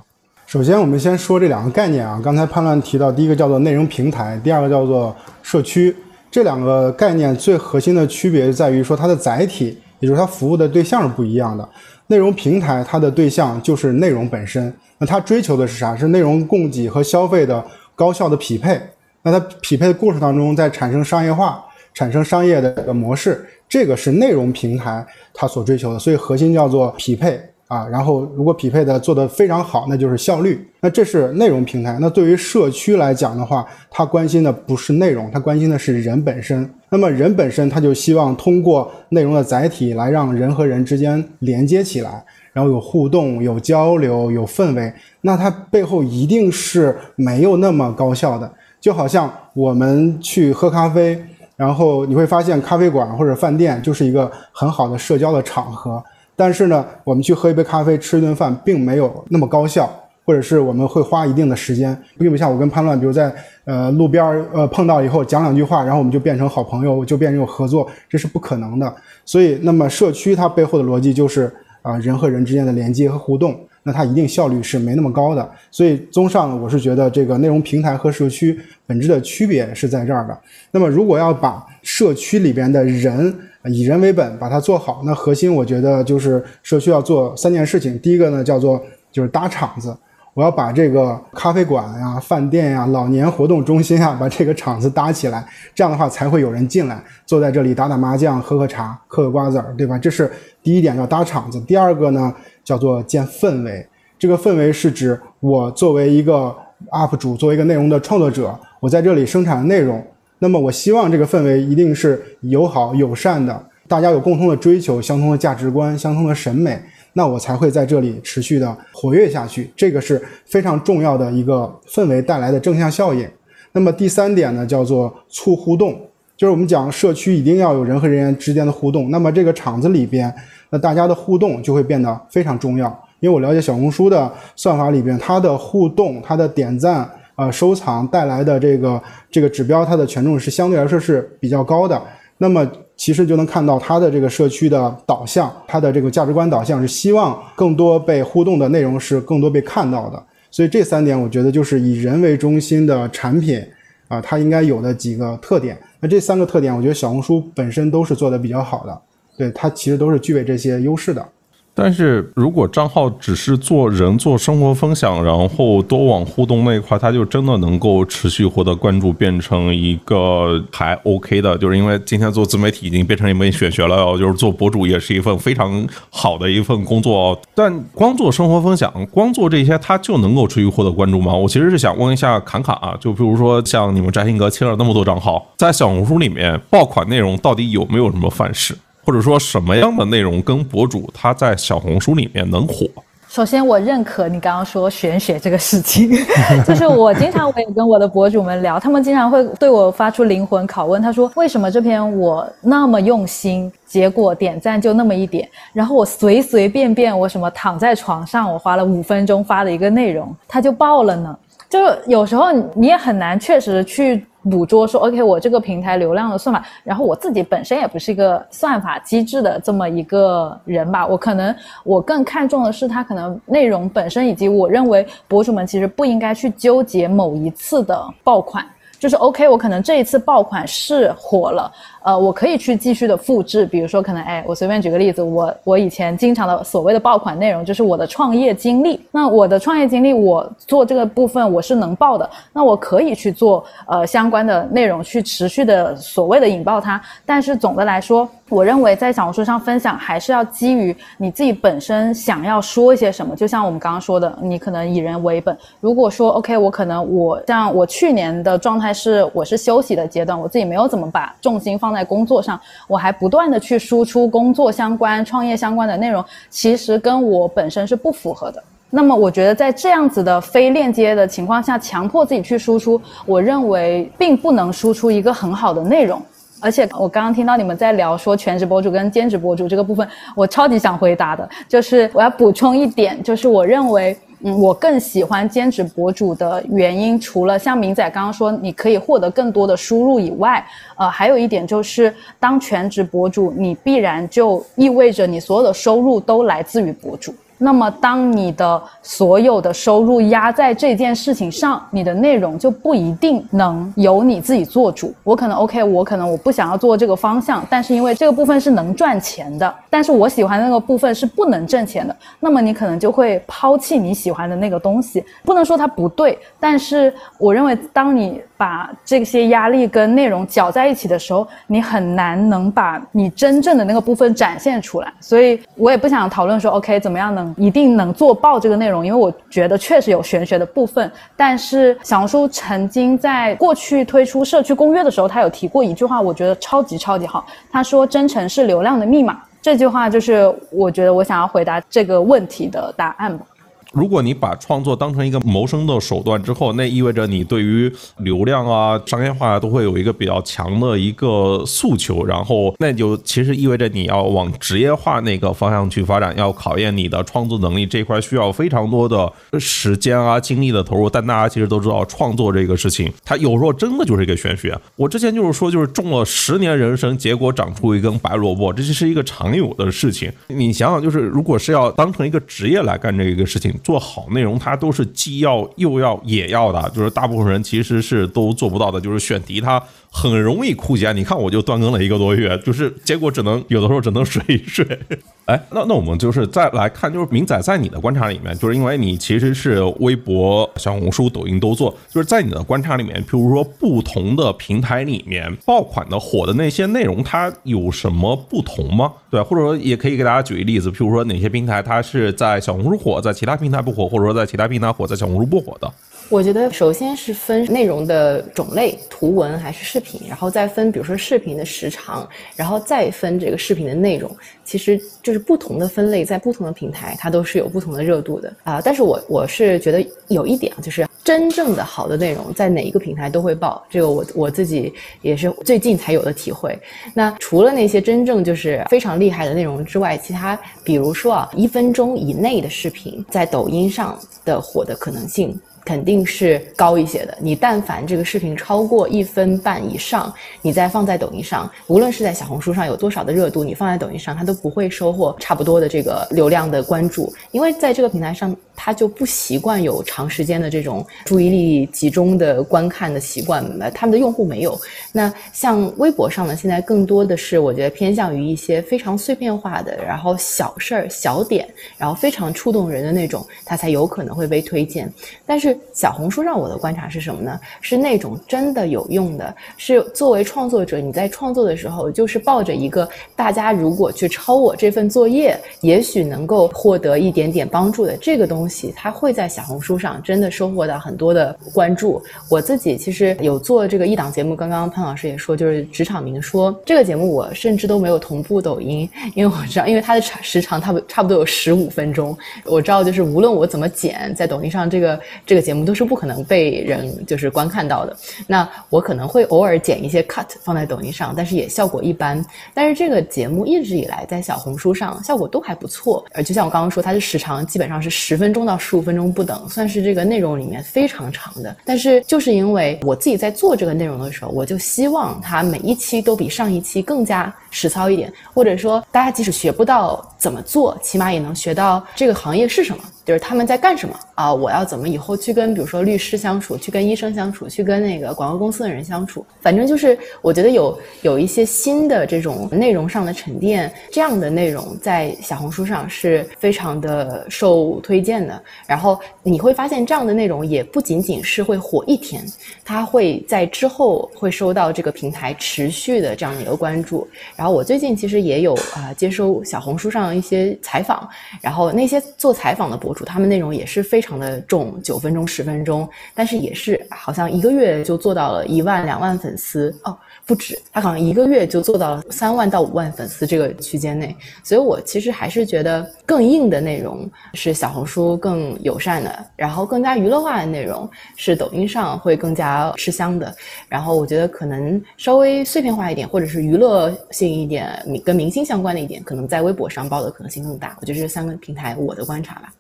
Speaker 4: 首先，我们先说这两个概念啊。刚才判乱提到，第一个叫做内容平台，第二个叫做社区。这两个概念最核心的区别在于说，它的载体，也就是它服务的对象是不一样的。内容平台它的对象就是内容本身，那它追求的是啥？是内容供给和消费的高效的匹配。那它匹配的过程当中，在产生商业化，产生商业的模式，这个是内容平台它所追求的，所以核心叫做匹配啊。然后如果匹配的做得非常好，那就是效率。那这是内容平台。那对于社区来讲的话，它关心的不是内容，它关心的是人本身。那么人本身，他就希望通过内容的载体来让人和人之间连接起来，然后有互动、有交流、有氛围。那它背后一定是没有那么高效的。就好像我们去喝咖啡，然后你会发现咖啡馆或者饭店就是一个很好的社交的场合。但是呢，我们去喝一杯咖啡、吃一顿饭，并没有那么高效，或者是我们会花一定的时间，并不像我跟潘乱，比如在呃路边呃碰到以后讲两句话，然后我们就变成好朋友，就变成有合作，这是不可能的。所以，那么社区它背后的逻辑就是啊人和人之间的连接和互动。那它一定效率是没那么高的，所以综上呢，我是觉得这个内容平台和社区本质的区别是在这儿的。那么，如果要把社区里边的人以人为本把它做好，那核心我觉得就是社区要做三件事情。第一个呢，叫做就是搭场子。我要把这个咖啡馆呀、饭店呀、老年活动中心啊，把这个场子搭起来，这样的话才会有人进来，坐在这里打打麻将、喝喝茶、嗑个瓜子儿，对吧？这是第一点，要搭场子。第二个呢，叫做建氛围。这个氛围是指我作为一个 UP 主，作为一个内容的创作者，我在这里生产的内容，那么我希望这个氛围一定是友好、友善的，大家有共同的追求、相同的价值观、相同的审美。那我才会在这里持续的活跃下去，这个是非常重要的一个氛围带来的正向效应。那么第三点呢，叫做促互动，就是我们讲社区一定要有人和人员之间的互动。那么这个场子里边，那大家的互动就会变得非常重要。因为我了解小红书的算法里边，它的互动、它的点赞、呃收藏带来的这个这个指标，它的权重是相对来说是比较高的。那么其实就能看到它的这个社区的导向，它的这个价值观导向是希望更多被互动的内容是更多被看到的。所以这三点我觉得就是以人为中心的产品啊，它应该有的几个特点。那这三个特点，我觉得小红书本身都是做的比较好的，对它其实都是具备这些优势的。
Speaker 1: 但是如果账号只是做人做生活分享，然后多往互动那一块，它就真的能够持续获得关注，变成一个还 OK 的。就是因为今天做自媒体已经变成一门选学了，就是做博主也是一份非常好的一份工作。但光做生活分享，光做这些，它就能够持续获得关注吗？我其实是想问一下侃侃啊，就比如说像你们摘星阁切了那么多账号，在小红书里面爆款内容到底有没有什么范式？或者说什么样的内容跟博主他在小红书里面能火？
Speaker 3: 首先，我认可你刚刚说玄学这个事情，*laughs* 就是我经常我也跟我的博主们聊，他们经常会对我发出灵魂拷问，他说为什么这篇我那么用心，结果点赞就那么一点，然后我随随便便我什么躺在床上，我花了五分钟发的一个内容，它就爆了呢？就是有时候你也很难确实去。捕捉说，OK，我这个平台流量的算法，然后我自己本身也不是一个算法机制的这么一个人吧，我可能我更看重的是它可能内容本身，以及我认为博主们其实不应该去纠结某一次的爆款，就是 OK，我可能这一次爆款是火了。呃，我可以去继续的复制，比如说可能，哎，我随便举个例子，我我以前经常的所谓的爆款内容就是我的创业经历。那我的创业经历，我做这个部分我是能爆的，那我可以去做呃相关的内容去持续的所谓的引爆它。但是总的来说，我认为在小红书上分享还是要基于你自己本身想要说一些什么。就像我们刚刚说的，你可能以人为本。如果说 OK，我可能我像我去年的状态是我是休息的阶段，我自己没有怎么把重心放。在工作上，我还不断的去输出工作相关、创业相关的内容，其实跟我本身是不符合的。那么，我觉得在这样子的非链接的情况下，强迫自己去输出，我认为并不能输出一个很好的内容。而且，我刚刚听到你们在聊说全职博主跟兼职博主这个部分，我超级想回答的，就是我要补充一点，就是我认为。嗯，我更喜欢兼职博主的原因，除了像明仔刚刚说，你可以获得更多的输入以外，呃，还有一点就是，当全职博主，你必然就意味着你所有的收入都来自于博主。那么，当你的所有的收入压在这件事情上，你的内容就不一定能由你自己做主。我可能 OK，我可能我不想要做这个方向，但是因为这个部分是能赚钱的，但是我喜欢的那个部分是不能挣钱的，那么你可能就会抛弃你喜欢的那个东西。不能说它不对，但是我认为，当你把这些压力跟内容搅在一起的时候，你很难能把你真正的那个部分展现出来。所以我也不想讨论说 OK 怎么样能。一定能做爆这个内容，因为我觉得确实有玄学的部分。但是小红书曾经在过去推出社区公约的时候，他有提过一句话，我觉得超级超级好。他说：“真诚是流量的密码。”这句话就是我觉得我想要回答这个问题的答案吧。
Speaker 1: 如果你把创作当成一个谋生的手段之后，那意味着你对于流量啊、商业化都会有一个比较强的一个诉求，然后那就其实意味着你要往职业化那个方向去发展，要考验你的创作能力这块需要非常多的时间啊、精力的投入。但大家其实都知道，创作这个事情，它有时候真的就是一个玄学。我之前就是说，就是种了十年人参，结果长出一根白萝卜，这就是一个常有的事情。你想想，就是如果是要当成一个职业来干这一个事情。做好内容，它都是既要又要也要的，就是大部分人其实是都做不到的。就是选题，它很容易枯竭。你看，我就断更了一个多月，就是结果只能有的时候只能水一水。哎，那那我们就是再来看，就是明仔在你的观察里面，就是因为你其实是微博、小红书、抖音都做，就是在你的观察里面，譬如说不同的平台里面爆款的火的那些内容，它有什么不同吗？对，或者说也可以给大家举个例子，譬如说哪些平台它是在小红书火，在其他平台不火，或者说在其他平台火，在小红书不火的。
Speaker 2: 我觉得首先是分内容的种类，图文还是视频，然后再分，比如说视频的时长，然后再分这个视频的内容。其实就是不同的分类，在不同的平台，它都是有不同的热度的啊。但是我我是觉得有一点啊，就是真正的好的内容在哪一个平台都会爆，这个我我自己也是最近才有的体会。那除了那些真正就是非常厉害的内容之外，其他比如说啊，一分钟以内的视频在抖音上的火的可能性。肯定是高一些的。你但凡这个视频超过一分半以上，你再放在抖音上，无论是在小红书上有多少的热度，你放在抖音上，它都不会收获差不多的这个流量的关注，因为在这个平台上。它就不习惯有长时间的这种注意力集中的观看的习惯，呃，他们的用户没有。那像微博上呢，现在更多的是我觉得偏向于一些非常碎片化的，然后小事儿、小点，然后非常触动人的那种，它才有可能会被推荐。但是小红书上我的观察是什么呢？是那种真的有用的，是作为创作者你在创作的时候，就是抱着一个大家如果去抄我这份作业，也许能够获得一点点帮助的这个东西。它会在小红书上真的收获到很多的关注。我自己其实有做这个一档节目，刚刚潘老师也说，就是职场明说这个节目，我甚至都没有同步抖音，因为我知道，因为它的长时长差不差不多有十五分钟，我知道就是无论我怎么剪，在抖音上这个这个节目都是不可能被人就是观看到的。那我可能会偶尔剪一些 cut 放在抖音上，但是也效果一般。但是这个节目一直以来在小红书上效果都还不错，呃，就像我刚刚说，它的时长基本上是十分钟。到十五分钟不等，算是这个内容里面非常长的。但是就是因为我自己在做这个内容的时候，我就希望它每一期都比上一期更加实操一点，或者说大家即使学不到怎么做，起码也能学到这个行业是什么。就是他们在干什么啊？我要怎么以后去跟比如说律师相处，去跟医生相处，去跟那个广告公司的人相处？反正就是我觉得有有一些新的这种内容上的沉淀，这样的内容在小红书上是非常的受推荐的。然后你会发现，这样的内容也不仅仅是会火一天，它会在之后会收到这个平台持续的这样的一个关注。然后我最近其实也有啊接收小红书上一些采访，然后那些做采访的博。主他们内容也是非常的重，九分钟、十分钟，但是也是好像一个月就做到了一万、两万粉丝哦，不止，他好像一个月就做到了三万到五万粉丝这个区间内。所以我其实还是觉得更硬的内容是小红书更友善的，然后更加娱乐化的内容是抖音上会更加吃香的。然后我觉得可能稍微碎片化一点，或者是娱乐性一点、跟明星相关的一点，可能在微博上爆的可能性更大。我觉得这三个平台我的观察吧。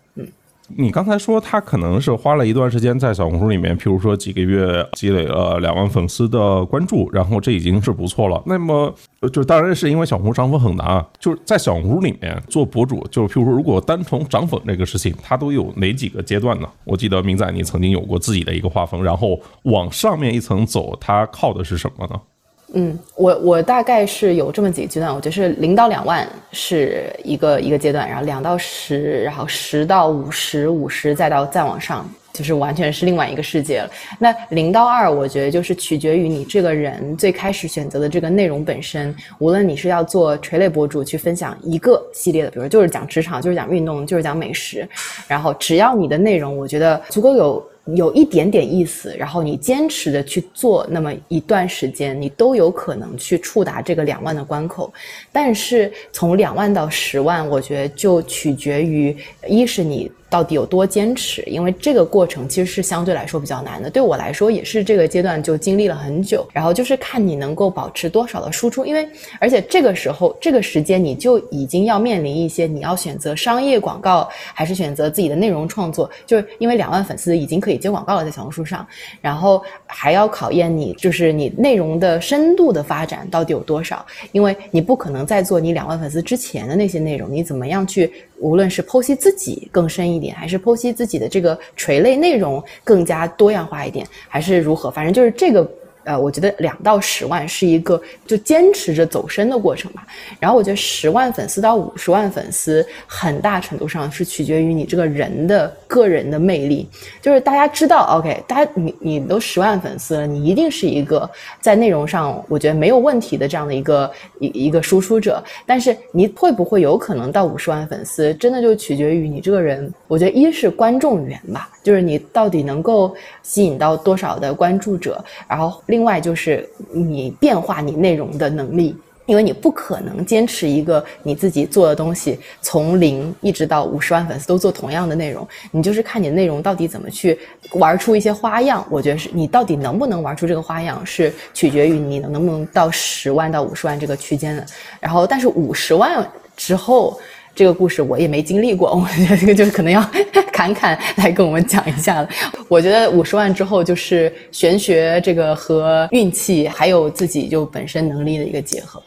Speaker 1: 你刚才说他可能是花了一段时间在小红书里面，譬如说几个月积累了两万粉丝的关注，然后这已经是不错了。那么，就当然是因为小红书涨粉很难啊。就是在小红书里面做博主，就譬如说，如果单从涨粉这个事情，它都有哪几个阶段呢？我记得明仔你曾经有过自己的一个画风，然后往上面一层走，它靠的是什么呢？
Speaker 2: 嗯，我我大概是有这么几个阶段，我觉得是零到两万是一个一个阶段，然后两到十，然后十到五十，五十再到再往上，就是完全是另外一个世界了。那零到二，我觉得就是取决于你这个人最开始选择的这个内容本身，无论你是要做垂类博主去分享一个系列的，比如就是讲职场，就是讲运动，就是讲美食，然后只要你的内容，我觉得足够有。有一点点意思，然后你坚持的去做，那么一段时间，你都有可能去触达这个两万的关口。但是从两万到十万，我觉得就取决于，一是你。到底有多坚持？因为这个过程其实是相对来说比较难的。对我来说，也是这个阶段就经历了很久。然后就是看你能够保持多少的输出，因为而且这个时候这个时间你就已经要面临一些你要选择商业广告还是选择自己的内容创作。就是因为两万粉丝已经可以接广告了，在小红书上，然后还要考验你，就是你内容的深度的发展到底有多少？因为你不可能再做你两万粉丝之前的那些内容，你怎么样去？无论是剖析自己更深一点，还是剖析自己的这个垂类内容更加多样化一点，还是如何？反正就是这个。呃，我觉得两到十万是一个就坚持着走深的过程吧。然后我觉得十万粉丝到五十万粉丝，很大程度上是取决于你这个人的个人的魅力。就是大家知道，OK，大家你你都十万粉丝了，你一定是一个在内容上我觉得没有问题的这样的一个一一个输出者。但是你会不会有可能到五十万粉丝，真的就取决于你这个人。我觉得一是观众缘吧。就是你到底能够吸引到多少的关注者，然后另外就是你变化你内容的能力，因为你不可能坚持一个你自己做的东西，从零一直到五十万粉丝都做同样的内容，你就是看你的内容到底怎么去玩出一些花样。我觉得是你到底能不能玩出这个花样，是取决于你能不能到十万到五十万这个区间的。然后，但是五十万之后。这个故事我也没经历过，*laughs* 我觉得这个就是可能要 *laughs* 侃侃来跟我们讲一下了。我觉得五十万之后就是玄学这个和运气，还有自己就本身能力的一个结合吧。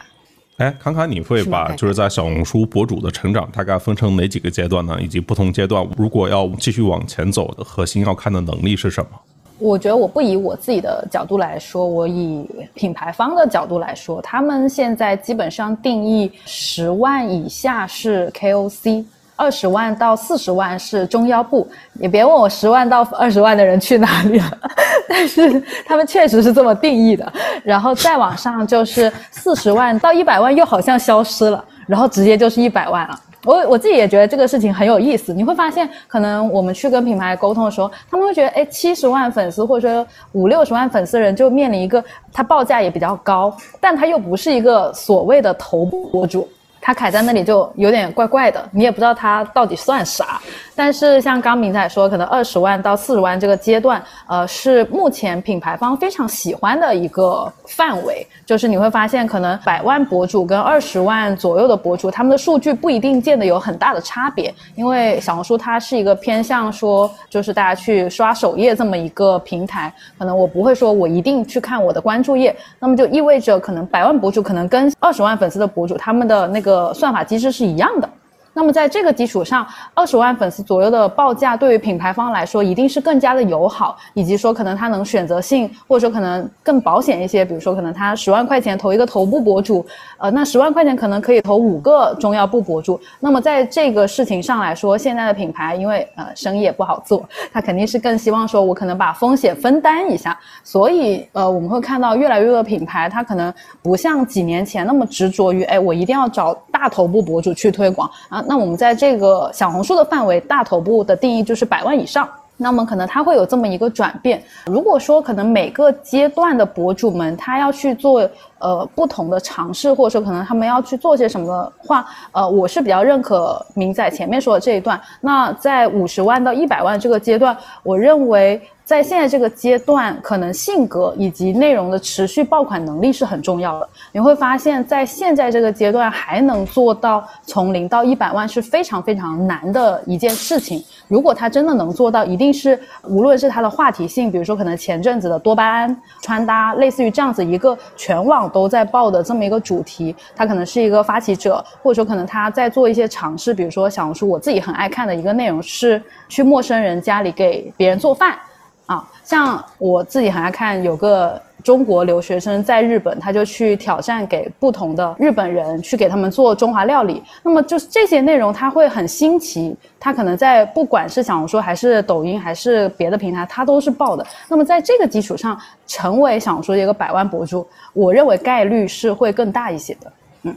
Speaker 1: 哎，侃侃，你会把就是在小红书博主的成长大概分成哪几个阶段呢？以及不同阶段如果要继续往前走的核心要看的能力是什么？
Speaker 3: 我觉得我不以我自己的角度来说，我以品牌方的角度来说，他们现在基本上定义十万以下是 KOC，二十万到四十万是中腰部。也别问我十万到二十万的人去哪里了，*laughs* 但是他们确实是这么定义的。然后再往上就是四十万到一百万又好像消失了，然后直接就是一百万了。我我自己也觉得这个事情很有意思。你会发现，可能我们去跟品牌沟通的时候，他们会觉得，哎，七十万粉丝或者说五六十万粉丝的人就面临一个，他报价也比较高，但他又不是一个所谓的头部博主。他卡在那里就有点怪怪的，你也不知道他到底算啥。但是像刚明仔说，可能二十万到四十万这个阶段，呃，是目前品牌方非常喜欢的一个范围。就是你会发现，可能百万博主跟二十万左右的博主，他们的数据不一定见得有很大的差别。因为小红书它是一个偏向说，就是大家去刷首页这么一个平台，可能我不会说我一定去看我的关注页，那么就意味着可能百万博主可能跟二十万粉丝的博主他们的那个算法机制是一样的，那么在这个基础上，二十万粉丝左右的报价对于品牌方来说一定是更加的友好，以及说可能他能选择性或者说可能更保险一些。比如说可能他十万块钱投一个头部博主，呃，那十万块钱可能可以投五个中药部博主。那么在这个事情上来说，现在的品牌因为呃生意也不好做，他肯定是更希望说我可能把风险分担一下。所以呃我们会看到越来越多的品牌，他可能不像几年前那么执着于哎我一定要找大头部博主去推广啊。那我们在这个小红书的范围，大头部的定义就是百万以上。那么可能它会有这么一个转变。如果说可能每个阶段的博主们他要去做呃不同的尝试，或者说可能他们要去做些什么的话，呃，我是比较认可明仔前面说的这一段。那在五十万到一百万这个阶段，我认为。在现在这个阶段，可能性格以及内容的持续爆款能力是很重要的。你会发现在现在这个阶段还能做到从零到一百万是非常非常难的一件事情。如果他真的能做到，一定是无论是他的话题性，比如说可能前阵子的多巴胺穿搭，类似于这样子一个全网都在报的这么一个主题，他可能是一个发起者，或者说可能他在做一些尝试，比如说小红书我自己很爱看的一个内容是去陌生人家里给别人做饭。啊，像我自己很爱看，有个中国留学生在日本，他就去挑战给不同的日本人去给他们做中华料理。那么就是这些内容，他会很新奇，他可能在不管是小红书还是抖音还是别的平台，他都是爆的。那么在这个基础上，成为小红书的一个百万博主，我认为概率是会更大一些的。嗯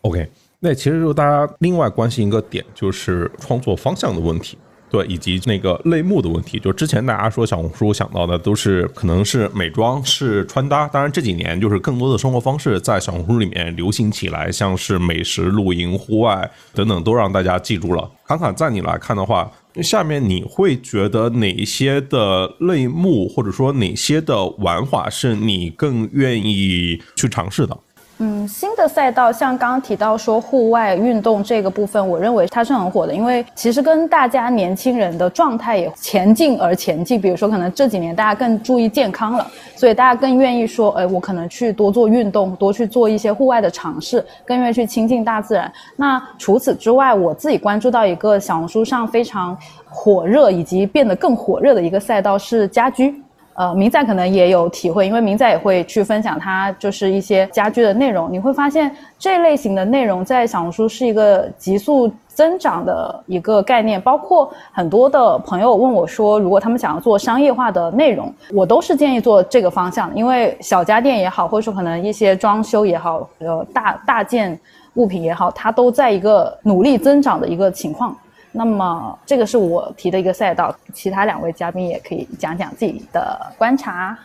Speaker 1: ，OK，那其实就大家另外关心一个点，就是创作方向的问题。对，以及那个类目的问题，就之前大家说小红书想到的都是可能是美妆、是穿搭，当然这几年就是更多的生活方式在小红书里面流行起来，像是美食、露营、户外等等，都让大家记住了。侃侃，在你来看的话，下面你会觉得哪些的类目，或者说哪些的玩法是你更愿意去尝试的？
Speaker 3: 嗯，新的赛道像刚刚提到说户外运动这个部分，我认为它是很火的，因为其实跟大家年轻人的状态也前进而前进。比如说，可能这几年大家更注意健康了，所以大家更愿意说，哎，我可能去多做运动，多去做一些户外的尝试，更愿意去亲近大自然。那除此之外，我自己关注到一个小红书上非常火热以及变得更火热的一个赛道是家居。呃，明仔可能也有体会，因为明仔也会去分享他就是一些家居的内容。你会发现这类型的内容在小红书是一个急速增长的一个概念。包括很多的朋友问我说，如果他们想要做商业化的内容，我都是建议做这个方向，因为小家电也好，或者说可能一些装修也好，呃，大大件物品也好，它都在一个努力增长的一个情况。那么这个是我提的一个赛道，其他两位嘉宾也可以讲讲自己的观察。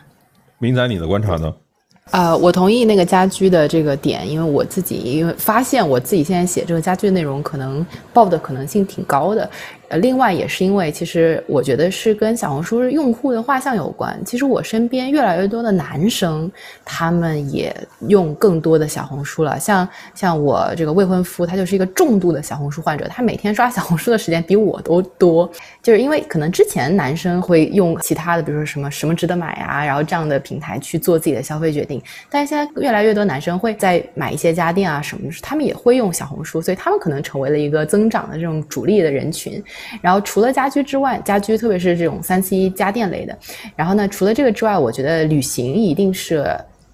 Speaker 1: 明仔，你的观察呢？
Speaker 2: 呃，我同意那个家居的这个点，因为我自己因为发现我自己现在写这个家居内容，可能爆的可能性挺高的。呃，另外也是因为，其实我觉得是跟小红书用户的画像有关。其实我身边越来越多的男生，他们也用更多的小红书了。像像我这个未婚夫，他就是一个重度的小红书患者，他每天刷小红书的时间比我都多。就是因为可能之前男生会用其他的，比如说什么什么值得买啊，然后这样的平台去做自己的消费决定。但是现在越来越多男生会在买一些家电啊什么，他们也会用小红书，所以他们可能成为了一个增长的这种主力的人群。然后除了家居之外，家居特别是这种三 C 家电类的，然后呢，除了这个之外，我觉得旅行一定是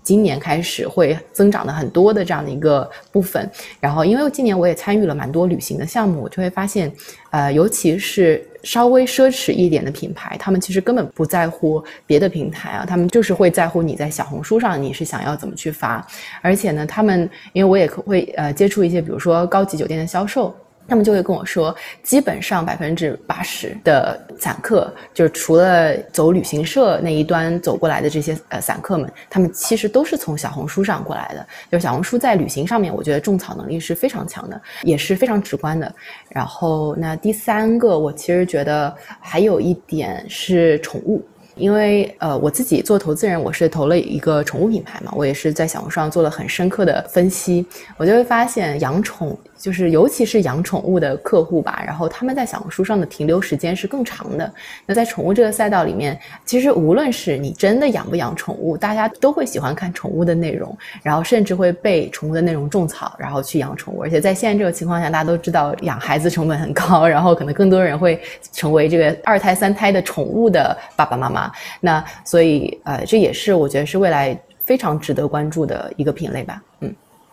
Speaker 2: 今年开始会增长的很多的这样的一个部分。然后因为今年我也参与了蛮多旅行的项目，我就会发现，呃，尤其是稍微奢侈一点的品牌，他们其实根本不在乎别的平台啊，他们就是会在乎你在小红书上你是想要怎么去发。而且呢，他们因为我也会呃接触一些，比如说高级酒店的销售。他们就会跟我说，基本上百分之八十的散客，就是除了走旅行社那一端走过来的这些呃散客们，他们其实都是从小红书上过来的。就是小红书在旅行上面，我觉得种草能力是非常强的，也是非常直观的。然后那第三个，我其实觉得还有一点是宠物。因为呃，我自己做投资人，我是投了一个宠物品牌嘛，我也是在小红书上做了很深刻的分析，我就会发现养宠就是尤其是养宠物的客户吧，然后他们在小红书上的停留时间是更长的。那在宠物这个赛道里面，其实无论是你真的养不养宠物，大家都会喜欢看宠物的内容，然后甚至会被宠物的内容种草，然后去养宠物。而且在现在这个情况下，大家都知道养孩子成本很高，然后可能更多人会成为这个二胎、三胎的宠物的爸爸妈妈。那所以呃，这也是我觉得是未来非常值得关注的一个品类吧。嗯。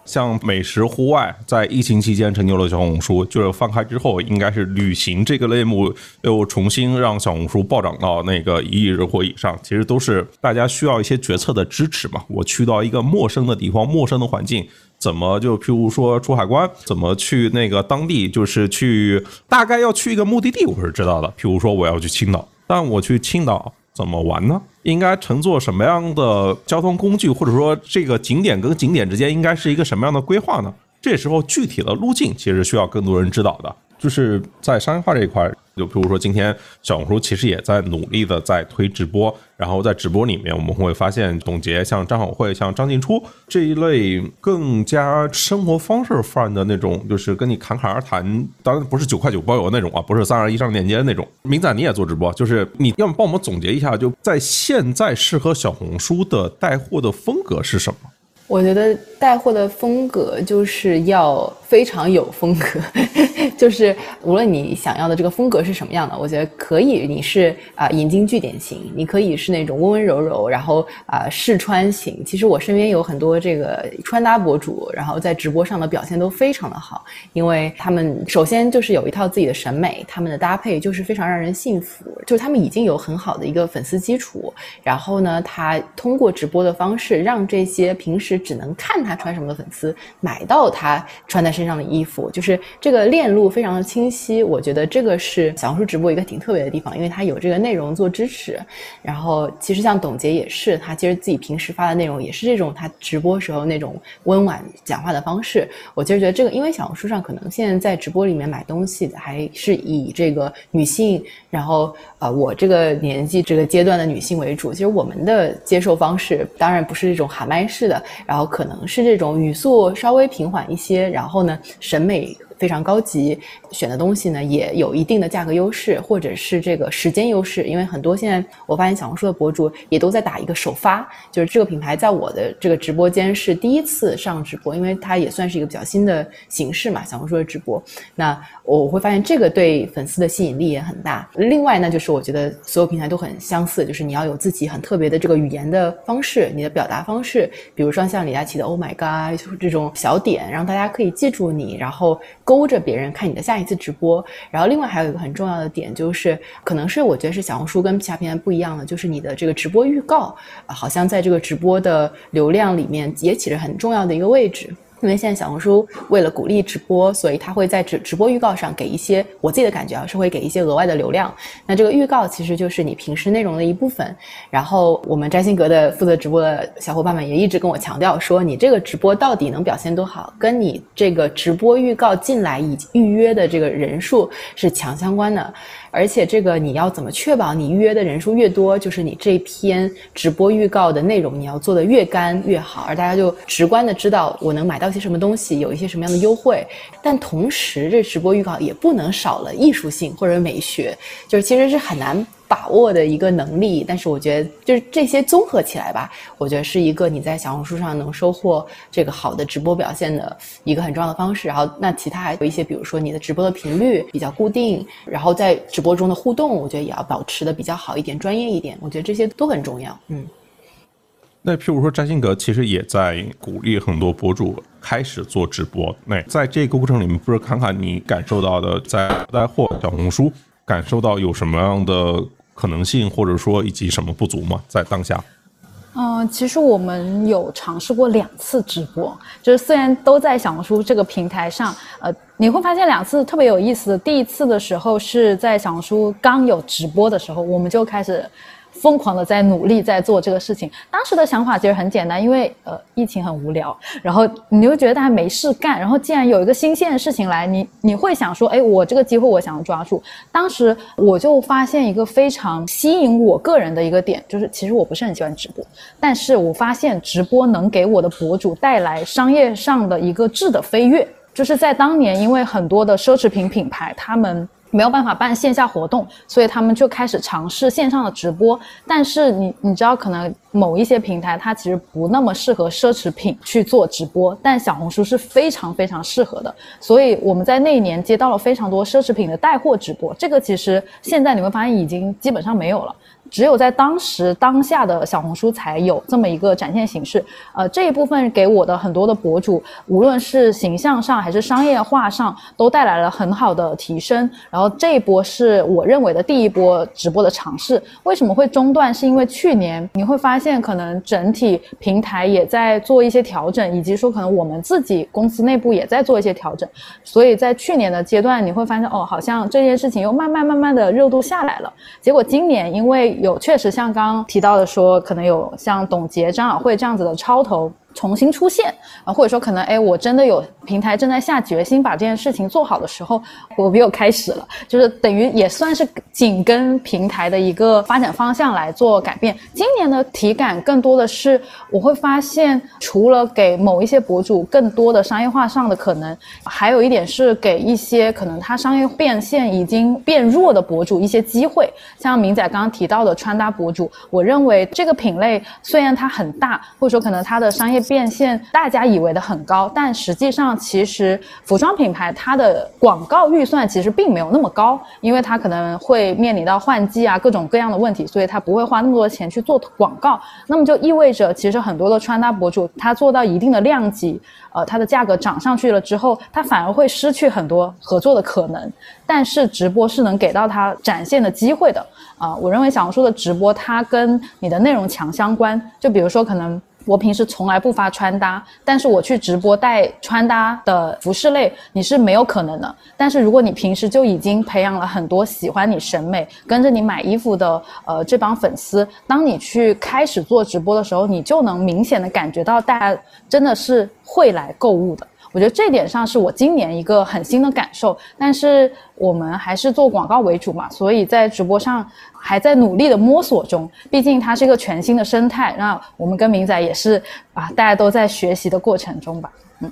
Speaker 1: 像美食户外，在疫情期间成就了小红书，就是放开之后，应该是旅行这个类目又重新让小红书暴涨到那个一亿人或以上。其实都是大家需要一些决策的支持嘛。我去到一个陌生的地方、陌生的环境，怎么就譬如说出海关，怎么去那个当地，就是去大概要去一个目的地，我是知道的。譬如说我要去青岛，但我去青岛。怎么玩呢？应该乘坐什么样的交通工具，或者说这个景点跟景点之间应该是一个什么样的规划呢？这时候具体的路径其实需要更多人指导的。就是在商业化这一块，就比如说今天小红书其实也在努力的在推直播，然后在直播里面我们会发现，董洁像张小慧、像张静初这一类更加生活方式范的那种，就是跟你侃侃而谈，当然不是九块九包邮那种啊，不是三二一上链接那种。明仔你也做直播，就是你要么帮我们总结一下，就在现在适合小红书的带货的风格是什么？
Speaker 2: 我觉得带货的风格就是要非常有风格，*laughs* 就是无论你想要的这个风格是什么样的，我觉得可以你是啊引经据典型，你可以是那种温温柔柔，然后啊试穿型。其实我身边有很多这个穿搭博主，然后在直播上的表现都非常的好，因为他们首先就是有一套自己的审美，他们的搭配就是非常让人信服，就是他们已经有很好的一个粉丝基础，然后呢，他通过直播的方式让这些平时只能看他穿什么的粉丝买到他穿在身上的衣服，就是这个链路非常的清晰。我觉得这个是小红书直播一个挺特别的地方，因为它有这个内容做支持。然后其实像董洁也是，她其实自己平时发的内容也是这种她直播时候那种温婉讲话的方式。我其实觉得这个，因为小红书上可能现在在直播里面买东西还是以这个女性，然后呃我这个年纪这个阶段的女性为主。其实我们的接受方式当然不是这种喊麦式的，然后可能是是这种语速稍微平缓一些，然后呢，审美。非常高级，选的东西呢也有一定的价格优势，或者是这个时间优势。因为很多现在我发现小红书的博主也都在打一个首发，就是这个品牌在我的这个直播间是第一次上直播，因为它也算是一个比较新的形式嘛，小红书的直播。那我会发现这个对粉丝的吸引力也很大。另外呢，就是我觉得所有平台都很相似，就是你要有自己很特别的这个语言的方式，你的表达方式，比如说像李佳琦的 “Oh my God” 就是这种小点，让大家可以记住你，然后。勾着别人看你的下一次直播，然后另外还有一个很重要的点，就是可能是我觉得是小红书跟其他平台不一样的，就是你的这个直播预告，好像在这个直播的流量里面也起着很重要的一个位置。因为现在小红书为了鼓励直播，所以它会在直直播预告上给一些我自己的感觉啊，是会给一些额外的流量。那这个预告其实就是你平时内容的一部分。然后我们摘星阁的负责直播的小伙伴们也一直跟我强调说，你这个直播到底能表现多好，跟你这个直播预告进来已预约的这个人数是强相关的。而且这个你要怎么确保你预约的人数越多，就是你这篇直播预告的内容你要做的越干越好，而大家就直观的知道我能买到些什么东西，有一些什么样的优惠。但同时，这直播预告也不能少了艺术性或者美学，就是其实是很难。把握的一个能力，但是我觉得就是这些综合起来吧，我觉得是一个你在小红书上能收获这个好的直播表现的一个很重要的方式。然后，那其他还有一些，比如说你的直播的频率比较固定，然后在直播中的互动，我觉得也要保持的比较好一点、专业一点。我觉得这些都很重要。嗯。
Speaker 1: 那譬如说，摘星阁其实也在鼓励很多博主开始做直播。那在这个过程里面，不是侃侃你感受到的，在带货小红书感受到有什么样的？可能性，或者说以及什么不足吗？在当下，
Speaker 3: 嗯，其实我们有尝试过两次直播，就是虽然都在小红书这个平台上，呃，你会发现两次特别有意思。第一次的时候是在小红书刚有直播的时候，我们就开始。疯狂的在努力在做这个事情。当时的想法其实很简单，因为呃疫情很无聊，然后你就觉得大家没事干，然后既然有一个新鲜的事情来，你你会想说，哎，我这个机会我想要抓住。当时我就发现一个非常吸引我个人的一个点，就是其实我不是很喜欢直播，但是我发现直播能给我的博主带来商业上的一个质的飞跃。就是在当年，因为很多的奢侈品品牌，他们。没有办法办线下活动，所以他们就开始尝试线上的直播。但是你你知道，可能某一些平台它其实不那么适合奢侈品去做直播，但小红书是非常非常适合的。所以我们在那一年接到了非常多奢侈品的带货直播，这个其实现在你会发现已经基本上没有了。只有在当时当下的小红书才有这么一个展现形式，呃，这一部分给我的很多的博主，无论是形象上还是商业化上，都带来了很好的提升。然后这一波是我认为的第一波直播的尝试。为什么会中断？是因为去年你会发现，可能整体平台也在做一些调整，以及说可能我们自己公司内部也在做一些调整。所以在去年的阶段，你会发现哦，好像这件事情又慢慢慢慢的热度下来了。结果今年因为有确实像刚刚提到的说，可能有像董洁、张小慧这样子的超投。重新出现啊，或者说可能哎，我真的有平台正在下决心把这件事情做好的时候，我又开始了，就是等于也算是紧跟平台的一个发展方向来做改变。今年的体感更多的是，我会发现除了给某一些博主更多的商业化上的可能，还有一点是给一些可能他商业变现已经变弱的博主一些机会。像明仔刚刚提到的穿搭博主，我认为这个品类虽然它很大，或者说可能它的商业变现大家以为的很高，但实际上其实服装品牌它的广告预算其实并没有那么高，因为它可能会面临到换季啊各种各样的问题，所以它不会花那么多钱去做广告。那么就意味着，其实很多的穿搭博主他做到一定的量级，呃，它的价格涨上去了之后，他反而会失去很多合作的可能。但是直播是能给到他展现的机会的啊！我认为小红书的直播它跟你的内容强相关，就比如说可能。我平时从来不发穿搭，但是我去直播带穿搭的服饰类，你是没有可能的。但是如果你平时就已经培养了很多喜欢你审美、跟着你买衣服的呃这帮粉丝，当你去开始做直播的时候，你就能明显的感觉到大家真的是会来购物的。我觉得这点上是我今年一个很新的感受，但是我们还是做广告为主嘛，所以在直播上还在努力的摸索中，毕竟它是一个全新的生态。那我们跟明仔也是啊，大家都在学习的过程中吧。嗯，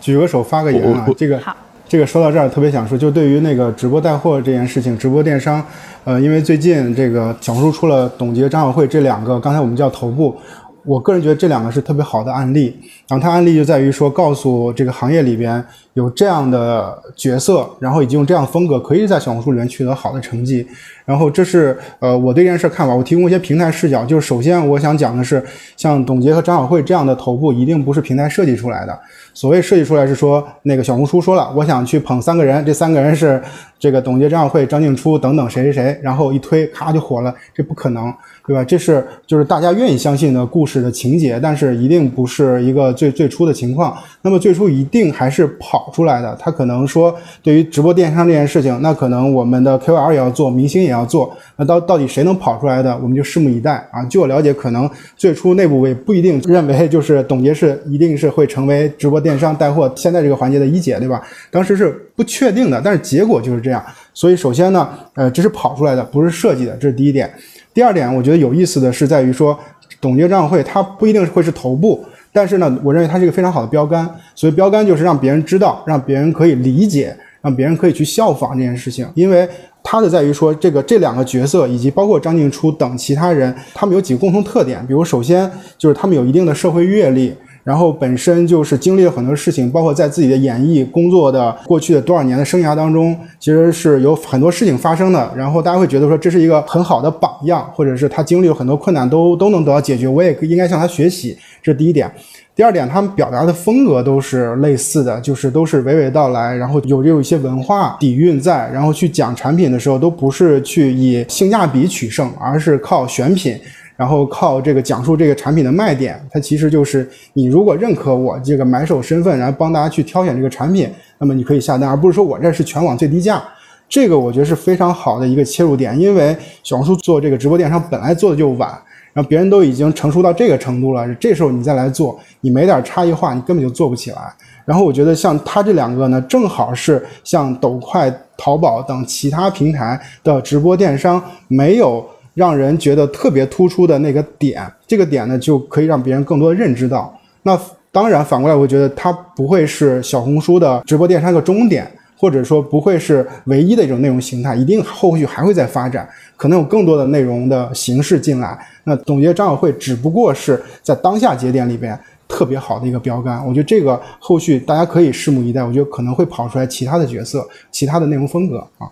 Speaker 4: 举个手发个言啊，这个
Speaker 3: 好，
Speaker 4: 这个说到这儿特别想说，就对于那个直播带货这件事情，直播电商，呃，因为最近这个小红书出了董洁、张小慧这两个，刚才我们叫头部。我个人觉得这两个是特别好的案例，然后它案例就在于说，告诉这个行业里边有这样的角色，然后以及用这样风格，可以在小红书里面取得好的成绩。然后这是呃我对这件事看法，我提供一些平台视角。就是首先我想讲的是，像董洁和张小慧这样的头部，一定不是平台设计出来的。所谓设计出来是说，那个小红书说了，我想去捧三个人，这三个人是这个董洁、张小慧、张静初等等谁谁谁，然后一推，咔就火了，这不可能。对吧？这是就是大家愿意相信的故事的情节，但是一定不是一个最最初的情况。那么最初一定还是跑出来的。他可能说，对于直播电商这件事情，那可能我们的 KOL 也要做，明星也要做。那到到底谁能跑出来的，我们就拭目以待啊！据我了解，可能最初内部也不一定认为就是董洁是一定是会成为直播电商带货现在这个环节的一姐，对吧？当时是不确定的，但是结果就是这样。所以首先呢，呃，这是跑出来的，不是设计的，这是第一点。第二点，我觉得有意思的是在于说，董洁、张小慧，它不一定会是头部，但是呢，我认为它是一个非常好的标杆。所以标杆就是让别人知道，让别人可以理解，让别人可以去效仿这件事情。因为它的在于说，这个这两个角色以及包括张静初等其他人，他们有几个共同特点，比如首先就是他们有一定的社会阅历。然后本身就是经历了很多事情，包括在自己的演艺工作的过去的多少年的生涯当中，其实是有很多事情发生的。然后大家会觉得说这是一个很好的榜样，或者是他经历了很多困难都都能得到解决，我也应该向他学习。这是第一点。第二点，他们表达的风格都是类似的，就是都是娓娓道来，然后有有一些文化底蕴在，然后去讲产品的时候都不是去以性价比取胜，而是靠选品。然后靠这个讲述这个产品的卖点，它其实就是你如果认可我这个买手身份，然后帮大家去挑选这个产品，那么你可以下单，而不是说我这是全网最低价。这个我觉得是非常好的一个切入点，因为小红书做这个直播电商本来做的就晚，然后别人都已经成熟到这个程度了，这时候你再来做，你没点差异化，你根本就做不起来。然后我觉得像它这两个呢，正好是像抖快、淘宝等其他平台的直播电商没有。让人觉得特别突出的那个点，这个点呢就可以让别人更多的认知到。那当然，反过来我觉得它不会是小红书的直播电商的终点，或者说不会是唯一的一种内容形态，一定后续还会再发展，可能有更多的内容的形式进来。那总结张小慧只不过是在当下节点里边特别好的一个标杆，我觉得这个后续大家可以拭目以待。我觉得可能会跑出来其他的角色、其他的内容风格啊。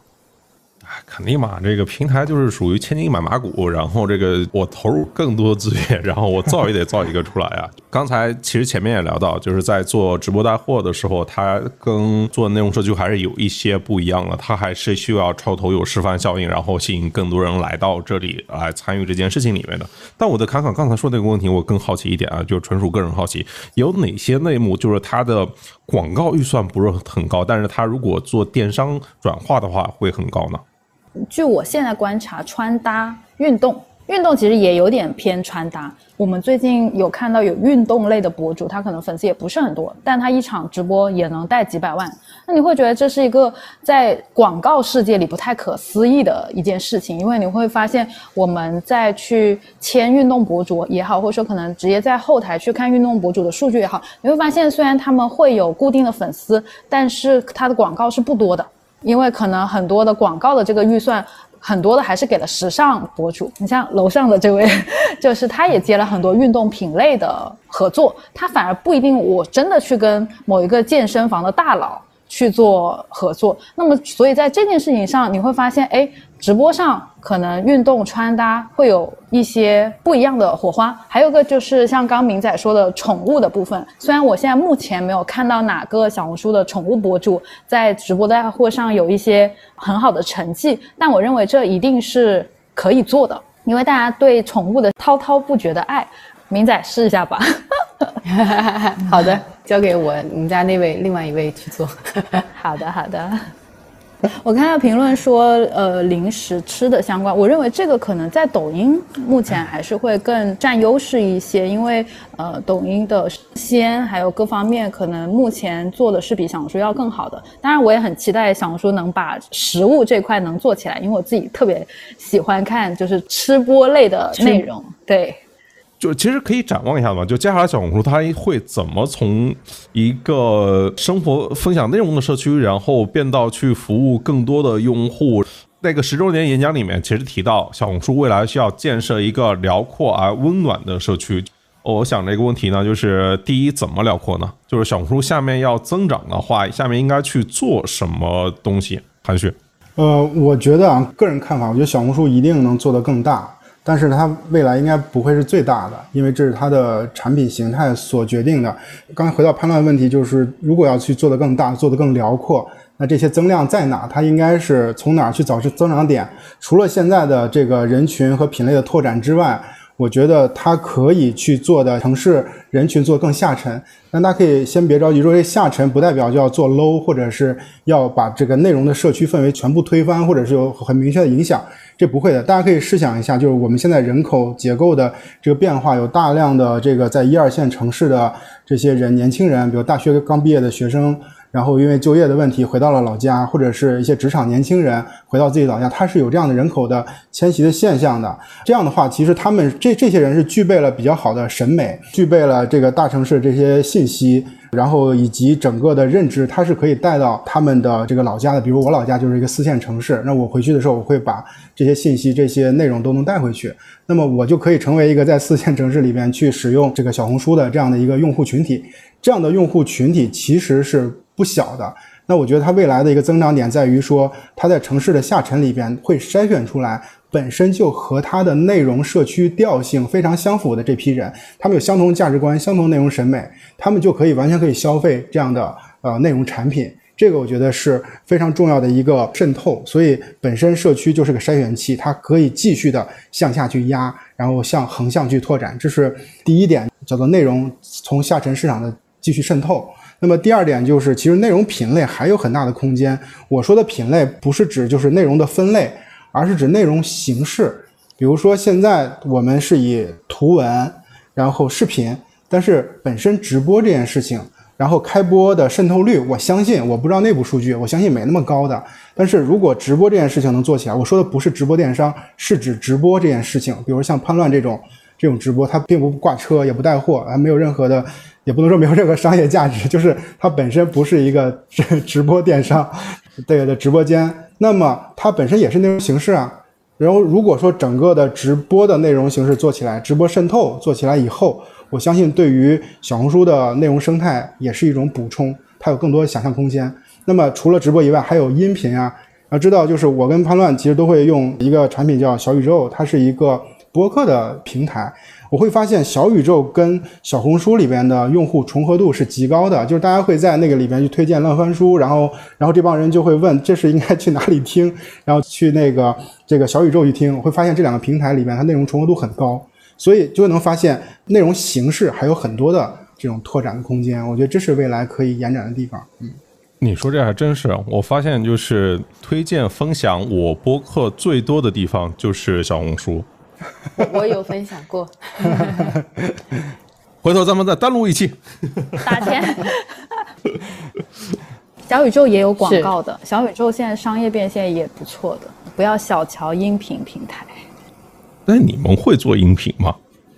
Speaker 1: 肯定嘛，这个平台就是属于千金买马股，然后这个我投入更多资源，然后我造也得造一个出来啊。*laughs* 刚才其实前面也聊到，就是在做直播带货的时候，它跟做内容社区还是有一些不一样的，它还是需要超头有示范效应，然后吸引更多人来到这里来参与这件事情里面的。但我的侃侃刚才说那个问题，我更好奇一点啊，就纯属个人好奇，有哪些内幕就是它的广告预算不是很高，但是它如果做电商转化的话会很高呢？
Speaker 3: 据我现在观察，穿搭、运动、运动其实也有点偏穿搭。我们最近有看到有运动类的博主，他可能粉丝也不是很多，但他一场直播也能带几百万。那你会觉得这是一个在广告世界里不太可思议的一件事情，因为你会发现我们在去签运动博主也好，或者说可能直接在后台去看运动博主的数据也好，你会发现虽然他们会有固定的粉丝，但是他的广告是不多的。因为可能很多的广告的这个预算，很多的还是给了时尚博主。你像楼上的这位，*laughs* 就是他也接了很多运动品类的合作，他反而不一定我真的去跟某一个健身房的大佬。去做合作，那么所以在这件事情上，你会发现，哎，直播上可能运动穿搭会有一些不一样的火花。还有个就是像刚明仔说的宠物的部分，虽然我现在目前没有看到哪个小红书的宠物博主在直播带货上有一些很好的成绩，但我认为这一定是可以做的，因为大家对宠物的滔滔不绝的爱。明仔试一下吧。*laughs*
Speaker 2: 好的，交给我，你们家那位另外一位去做。*laughs*
Speaker 3: 好的，好的。我看到评论说，呃，零食吃的相关，我认为这个可能在抖音目前还是会更占优势一些，因为呃，抖音的鲜还有各方面可能目前做的是比小红书要更好的。当然，我也很期待小红书能把食物这块能做起来，因为我自己特别喜欢看就是吃播类的内容。对。
Speaker 1: 就其实可以展望一下嘛，就接下来小红书它会怎么从一个生活分享内容的社区，然后变到去服务更多的用户。那个十周年演讲里面其实提到，小红书未来需要建设一个辽阔而温暖的社区。我想这个问题呢，就是第一，怎么辽阔呢？就是小红书下面要增长的话，下面应该去做什么东西？韩旭，
Speaker 4: 呃，我觉得啊，个人看法，我觉得小红书一定能做得更大。但是它未来应该不会是最大的，因为这是它的产品形态所决定的。刚才回到判断问题，就是如果要去做得更大、做得更辽阔，那这些增量在哪？它应该是从哪儿去找出增长点？除了现在的这个人群和品类的拓展之外。我觉得它可以去做的城市人群做更下沉，但大家可以先别着急，说这下沉不代表就要做 low，或者是要把这个内容的社区氛围全部推翻，或者是有很明确的影响，这不会的。大家可以试想一下，就是我们现在人口结构的这个变化，有大量的这个在一二线城市的这些人，年轻人，比如大学刚毕业的学生。然后因为就业的问题回到了老家，或者是一些职场年轻人回到自己老家，他是有这样的人口的迁徙的现象的。这样的话，其实他们这这些人是具备了比较好的审美，具备了这个大城市这些信息，然后以及整个的认知，他是可以带到他们的这个老家的。比如我老家就是一个四线城市，那我回去的时候，我会把这些信息、这些内容都能带回去，那么我就可以成为一个在四线城市里边去使用这个小红书的这样的一个用户群体。这样的用户群体其实是。不小的，那我觉得它未来的一个增长点在于说，它在城市的下沉里边会筛选出来本身就和它的内容社区调性非常相符的这批人，他们有相同价值观、相同内容审美，他们就可以完全可以消费这样的呃内容产品。这个我觉得是非常重要的一个渗透。所以本身社区就是个筛选器，它可以继续的向下去压，然后向横向去拓展。这是第一点，叫做内容从下沉市场的继续渗透。那么第二点就是，其实内容品类还有很大的空间。我说的品类不是指就是内容的分类，而是指内容形式。比如说现在我们是以图文，然后视频，但是本身直播这件事情，然后开播的渗透率，我相信我不知道内部数据，我相信没那么高的。但是如果直播这件事情能做起来，我说的不是直播电商，是指直播这件事情。比如像叛乱这种。这种直播，它并不挂车，也不带货，还没有任何的，也不能说没有任何商业价值，*laughs* 就是它本身不是一个直直播电商 *laughs* 对的直播间，那么它本身也是内容形式啊。然后如果说整个的直播的内容形式做起来，直播渗透做起来以后，我相信对于小红书的内容生态也是一种补充，它有更多的想象空间。那么除了直播以外，还有音频啊。要知道，就是我跟潘乱其实都会用一个产品叫小宇宙，它是一个播客的平台。我会发现小宇宙跟小红书里边的用户重合度是极高的，就是大家会在那个里边去推荐乱翻书，然后然后这帮人就会问这是应该去哪里听，然后去那个这个小宇宙去听。我会发现这两个平台里边它内容重合度很高，所以就能发现内容形式还有很多的这种拓展的空间。我觉得这是未来可以延展的地方。嗯。
Speaker 1: 你说这还真是，我发现就是推荐分享我播客最多的地方就是小红书。*laughs*
Speaker 2: 我有分享过，*laughs*
Speaker 1: 回头咱们再单录一期。*laughs*
Speaker 3: 打钱。小宇宙也有广告的，小宇宙现在商业变现也不错的，不要小瞧音频平台。
Speaker 1: 那你们会做音频吗？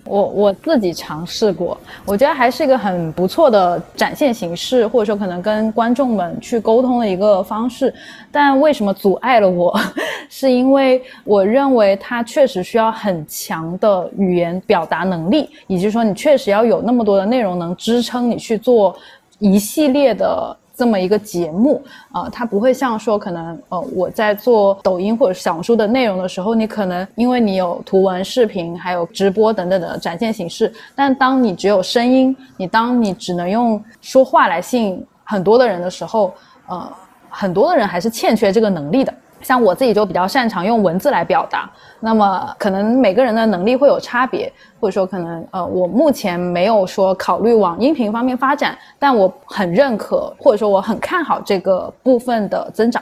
Speaker 3: 我我自己尝试过，我觉得还是一个很不错的展现形式，或者说可能跟观众们去沟通的一个方式。但为什么阻碍了我？*laughs* 是因为我认为它确实需要很强的语言表达能力，以及说你确实要有那么多的内容能支撑你去做一系列的。这么一个节目啊，它不会像说可能呃我在做抖音或者小红书的内容的时候，你可能因为你有图文、视频，还有直播等等的展现形式，但当你只有声音，你当你只能用说话来吸引很多的人的时候，呃，很多的人还是欠缺这个能力的。像我自己就比较擅长用文字来表达，那么可能每个人的能力会有差别，或者说可能呃，我目前没有说考虑往音频方面发展，但我很认可或者说我很看好这个部分的增长。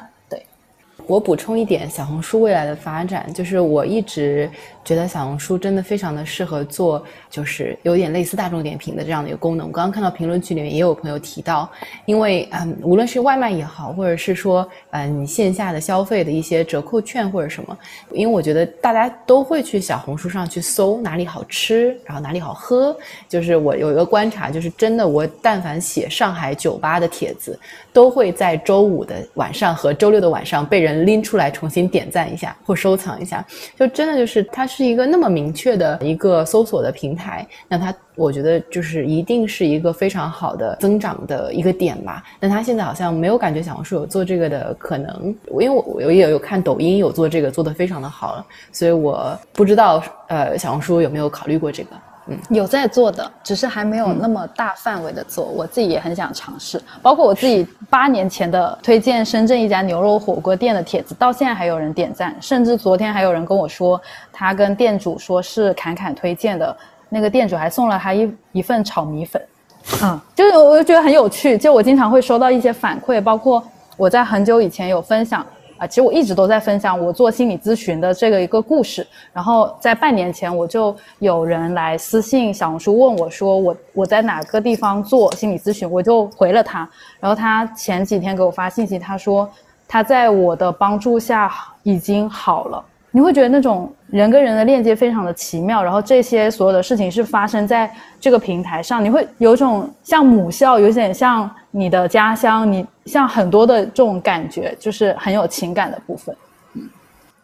Speaker 2: 我补充一点，小红书未来的发展，就是我一直。觉得小红书真的非常的适合做，就是有点类似大众点评的这样的一个功能。我刚刚看到评论区里面也有朋友提到，因为嗯，无论是外卖也好，或者是说嗯你线下的消费的一些折扣券或者什么，因为我觉得大家都会去小红书上去搜哪里好吃，然后哪里好喝。就是我有一个观察，就是真的我但凡写上海酒吧的帖子，都会在周五的晚上和周六的晚上被人拎出来重新点赞一下或收藏一下。就真的就是它。是一个那么明确的一个搜索的平台，那它我觉得就是一定是一个非常好的增长的一个点吧。但它现在好像没有感觉小红书有做这个的可能，因为我我也有看抖音有做这个，做的非常的好，所以我不知道呃小红书有没有考虑过这个。
Speaker 3: 嗯，有在做的，只是还没有那么大范围的做。我自己也很想尝试，包括我自己八年前的推荐深圳一家牛肉火锅店的帖子，到现在还有人点赞，甚至昨天还有人跟我说，他跟店主说是侃侃推荐的，那个店主还送了他一一份炒米粉，嗯，就是我就觉得很有趣，就我经常会收到一些反馈，包括我在很久以前有分享。啊，其实我一直都在分享我做心理咨询的这个一个故事。然后在半年前，我就有人来私信小红书问我，说我我在哪个地方做心理咨询，我就回了他。然后他前几天给我发信息，他说他在我的帮助下已经好了。你会觉得那种人跟人的链接非常的奇妙，然后这些所有的事情是发生在这个平台上，你会有种像母校，有点像你的家乡，你像很多的这种感觉，就是很有情感的部分。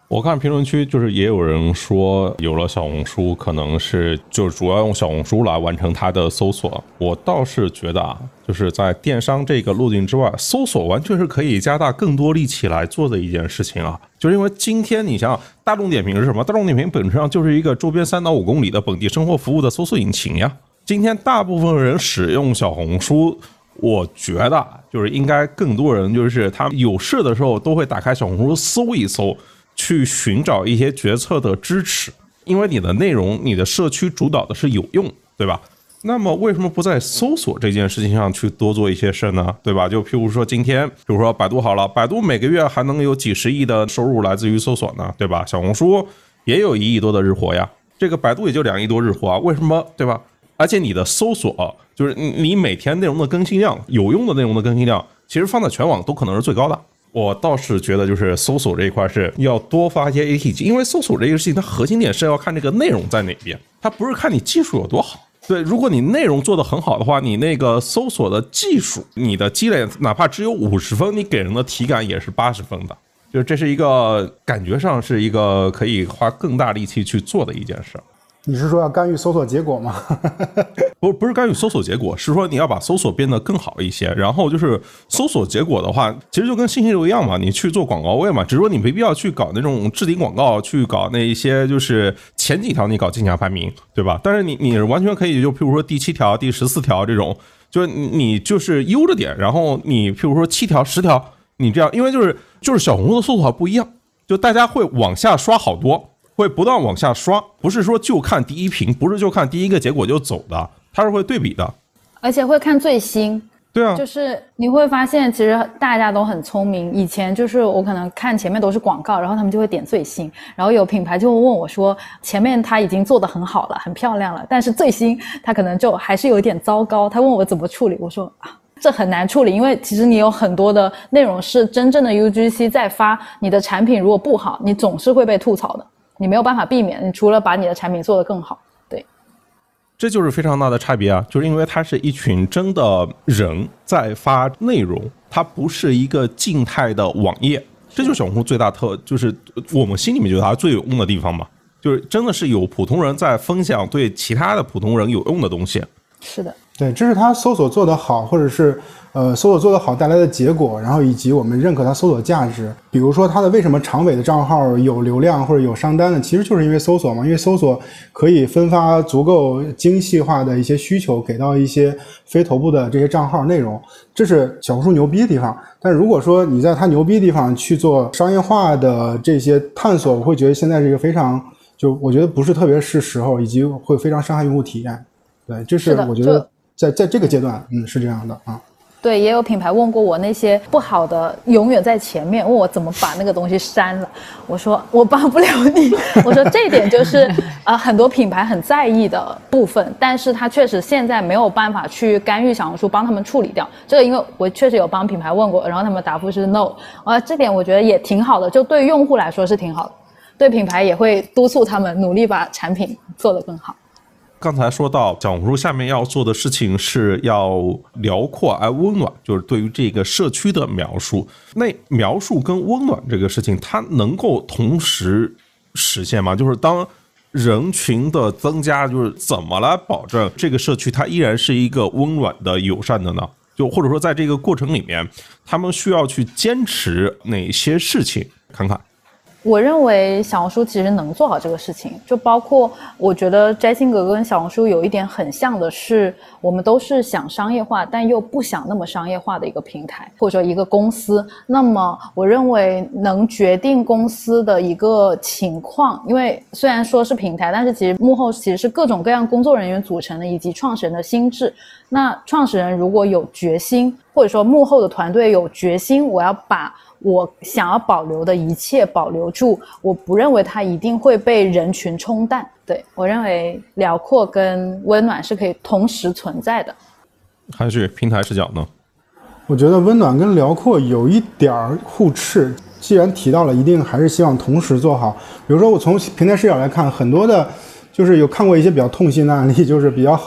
Speaker 1: 我看评论区就是也有人说，有了小红书，可能是就主要用小红书来完成它的搜索。我倒是觉得啊，就是在电商这个路径之外，搜索完全是可以加大更多力气来做的一件事情啊。就是因为今天你想想，大众点评是什么？大众点评本质上就是一个周边三到五公里的本地生活服务的搜索引擎呀。今天大部分人使用小红书，我觉得就是应该更多人就是他有事的时候都会打开小红书搜一搜。去寻找一些决策的支持，因为你的内容、你的社区主导的是有用，对吧？那么为什么不在搜索这件事情上去多做一些事呢？对吧？就譬如说今天，比如说百度好了，百度每个月还能有几十亿的收入来自于搜索呢，对吧？小红书也有一亿多的日活呀，这个百度也就两亿多日活啊，为什么？对吧？而且你的搜索就是你每天内容的更新量，有用的内容的更新量，其实放在全网都可能是最高的。我倒是觉得，就是搜索这一块是要多发一些 AT，因为搜索这个事情，它核心点是要看这个内容在哪边。它不是看你技术有多好。对，如果你内容做得很好的话，你那个搜索的技术，你的积累哪怕只有五十分，你给人的体感也是八十分的。就是这是一个感觉上是一个可以花更大力气去做的一件事儿。
Speaker 4: 你是说要干预搜索结果吗？*laughs*
Speaker 1: 不，不是干预搜索结果，是说你要把搜索变得更好一些。然后就是搜索结果的话，其实就跟信息流一样嘛，你去做广告位嘛，只是说你没必要去搞那种置顶广告，去搞那一些就是前几条你搞竞价排名，对吧？但是你你完全可以就譬如说第七条、第十四条这种，就是你就是悠着点，然后你譬如说七条、十条，你这样，因为就是就是小红书的搜索不一样，就大家会往下刷好多。会不断往下刷，不是说就看第一屏，不是就看第一个结果就走的，它是会对比的，
Speaker 3: 而且会看最新。
Speaker 1: 对啊，
Speaker 3: 就是你会发现，其实大家都很聪明。以前就是我可能看前面都是广告，然后他们就会点最新，然后有品牌就会问我说，前面他已经做的很好了，很漂亮了，但是最新他可能就还是有点糟糕。他问我怎么处理，我说啊，这很难处理，因为其实你有很多的内容是真正的 UGC 在发，你的产品如果不好，你总是会被吐槽的。你没有办法避免，你除了把你的产品做得更好，对，
Speaker 1: 这就是非常大的差别啊！就是因为它是一群真的人在发内容，它不是一个静态的网页，这就是小红书最大特，就是我们心里面觉得它最有用的地方嘛，就是真的是有普通人在分享对其他的普通人有用的东西。
Speaker 3: 是的，
Speaker 4: 对，这是他搜索做得好，或者是。呃，搜索做得好带来的结果，然后以及我们认可它搜索价值。比如说，它的为什么长尾的账号有流量或者有商单呢？其实就是因为搜索嘛，因为搜索可以分发足够精细化的一些需求给到一些非头部的这些账号内容，这是小红书牛逼的地方。但如果说你在它牛逼的地方去做商业化的这些探索，我会觉得现在是一个非常就我觉得不是特别是时候，以及会非常伤害用户体验。对，这是我觉得在在这个阶段，嗯，是这样的啊。
Speaker 3: 对，也有品牌问过我那些不好的永远在前面，问我怎么把那个东西删了。我说我帮不了你。我说这点就是呃很多品牌很在意的部分，但是他确实现在没有办法去干预小红书帮他们处理掉这个，因为我确实有帮品牌问过，然后他们答复是 no。啊，这点我觉得也挺好的，就对用户来说是挺好的，对品牌也会督促他们努力把产品做得更好。
Speaker 1: 刚才说到小红书下面要做的事情是要辽阔而温暖，就是对于这个社区的描述。那描述跟温暖这个事情，它能够同时实现吗？就是当人群的增加，就是怎么来保证这个社区它依然是一个温暖的、友善的呢？就或者说在这个过程里面，他们需要去坚持哪些事情？看看。
Speaker 3: 我认为小红书其实能做好这个事情，就包括我觉得摘星哥哥跟小红书有一点很像的是，我们都是想商业化，但又不想那么商业化的一个平台或者一个公司。那么我认为能决定公司的一个情况，因为虽然说是平台，但是其实幕后其实是各种各样工作人员组成的，以及创始人的心智。那创始人如果有决心，或者说幕后的团队有决心，我要把。我想要保留的一切保留住，我不认为它一定会被人群冲淡。对我认为辽阔跟温暖是可以同时存在的。
Speaker 1: 还是平台视角呢？
Speaker 4: 我觉得温暖跟辽阔有一点儿互斥。既然提到了，一定还是希望同时做好。比如说，我从平台视角来看，很多的，就是有看过一些比较痛心的案例，就是比较。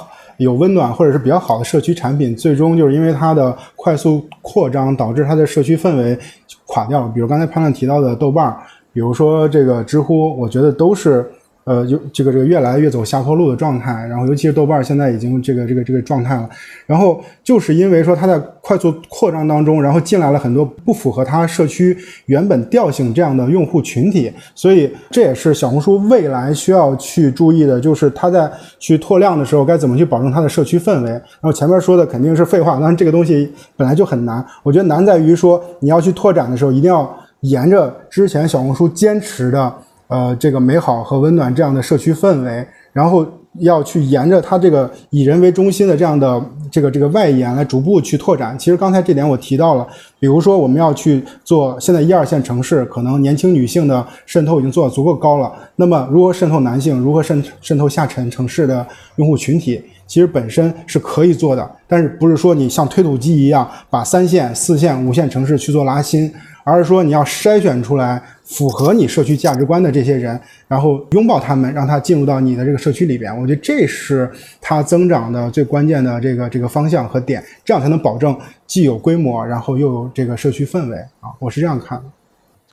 Speaker 4: 有温暖或者是比较好的社区产品，最终就是因为它的快速扩张，导致它的社区氛围垮掉了。比如刚才潘乱提到的豆瓣，比如说这个知乎，我觉得都是。呃，就这个这个越来越走下坡路的状态，然后尤其是豆瓣现在已经这个这个这个状态了，然后就是因为说它在快速扩张当中，然后进来了很多不符合它社区原本调性这样的用户群体，所以这也是小红书未来需要去注意的，就是它在去拓量的时候该怎么去保证它的社区氛围。然后前面说的肯定是废话，但是这个东西本来就很难，我觉得难在于说你要去拓展的时候，一定要沿着之前小红书坚持的。呃，这个美好和温暖这样的社区氛围，然后要去沿着它这个以人为中心的这样的这个这个外延来逐步去拓展。其实刚才这点我提到了，比如说我们要去做现在一二线城市，可能年轻女性的渗透已经做得足够高了。那么如何渗透男性，如何渗渗透下沉城市的用户群体？其实本身是可以做的，但是不是说你像推土机一样把三线、四线、五线城市去做拉新，而是说你要筛选出来符合你社区价值观的这些人，然后拥抱他们，让他进入到你的这个社区里边。我觉得这是它增长的最关键的这个这个方向和点，这样才能保证既有规模，然后又有这个社区氛围啊。我是这样看的。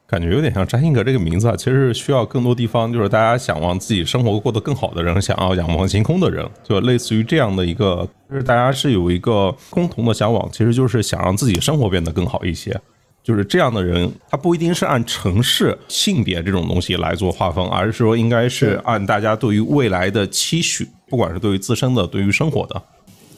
Speaker 1: 感觉有点像扎辛格这个名字啊，其实是需要更多地方，就是大家想往自己生活过得更好的人，想要仰望星空的人，就类似于这样的一个，就是大家是有一个共同的向往，其实就是想让自己生活变得更好一些。就是这样的人，他不一定是按城市、性别这种东西来做划分，而是说应该是按大家对于未来的期许，不管是对于自身的，对于生活的。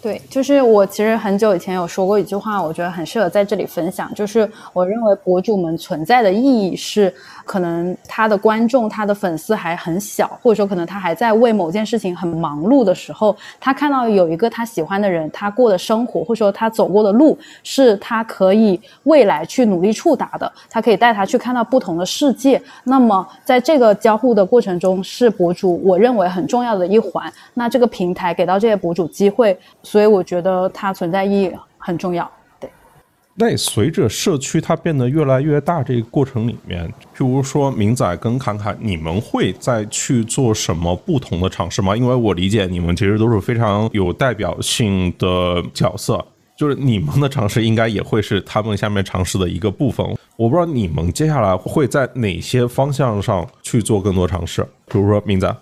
Speaker 3: 对，就是我其实很久以前有说过一句话，我觉得很适合在这里分享。就是我认为博主们存在的意义是，可能他的观众、他的粉丝还很小，或者说可能他还在为某件事情很忙碌的时候，他看到有一个他喜欢的人，他过的生活，或者说他走过的路，是他可以未来去努力触达的，他可以带他去看到不同的世界。那么在这个交互的过程中，是博主我认为很重要的一环。那这个平台给到这些博主机会。所以我觉得它存在意义很重要。
Speaker 1: 那随着社区它变得越来越大，这个过程里面，譬如说明仔跟侃侃，你们会再去做什么不同的尝试吗？因为我理解你们其实都是非常有代表性的角色，就是你们的尝试应该也会是他们下面尝试的一个部分。我不知道你们接下来会在哪些方向上去做更多尝试，比如说明仔。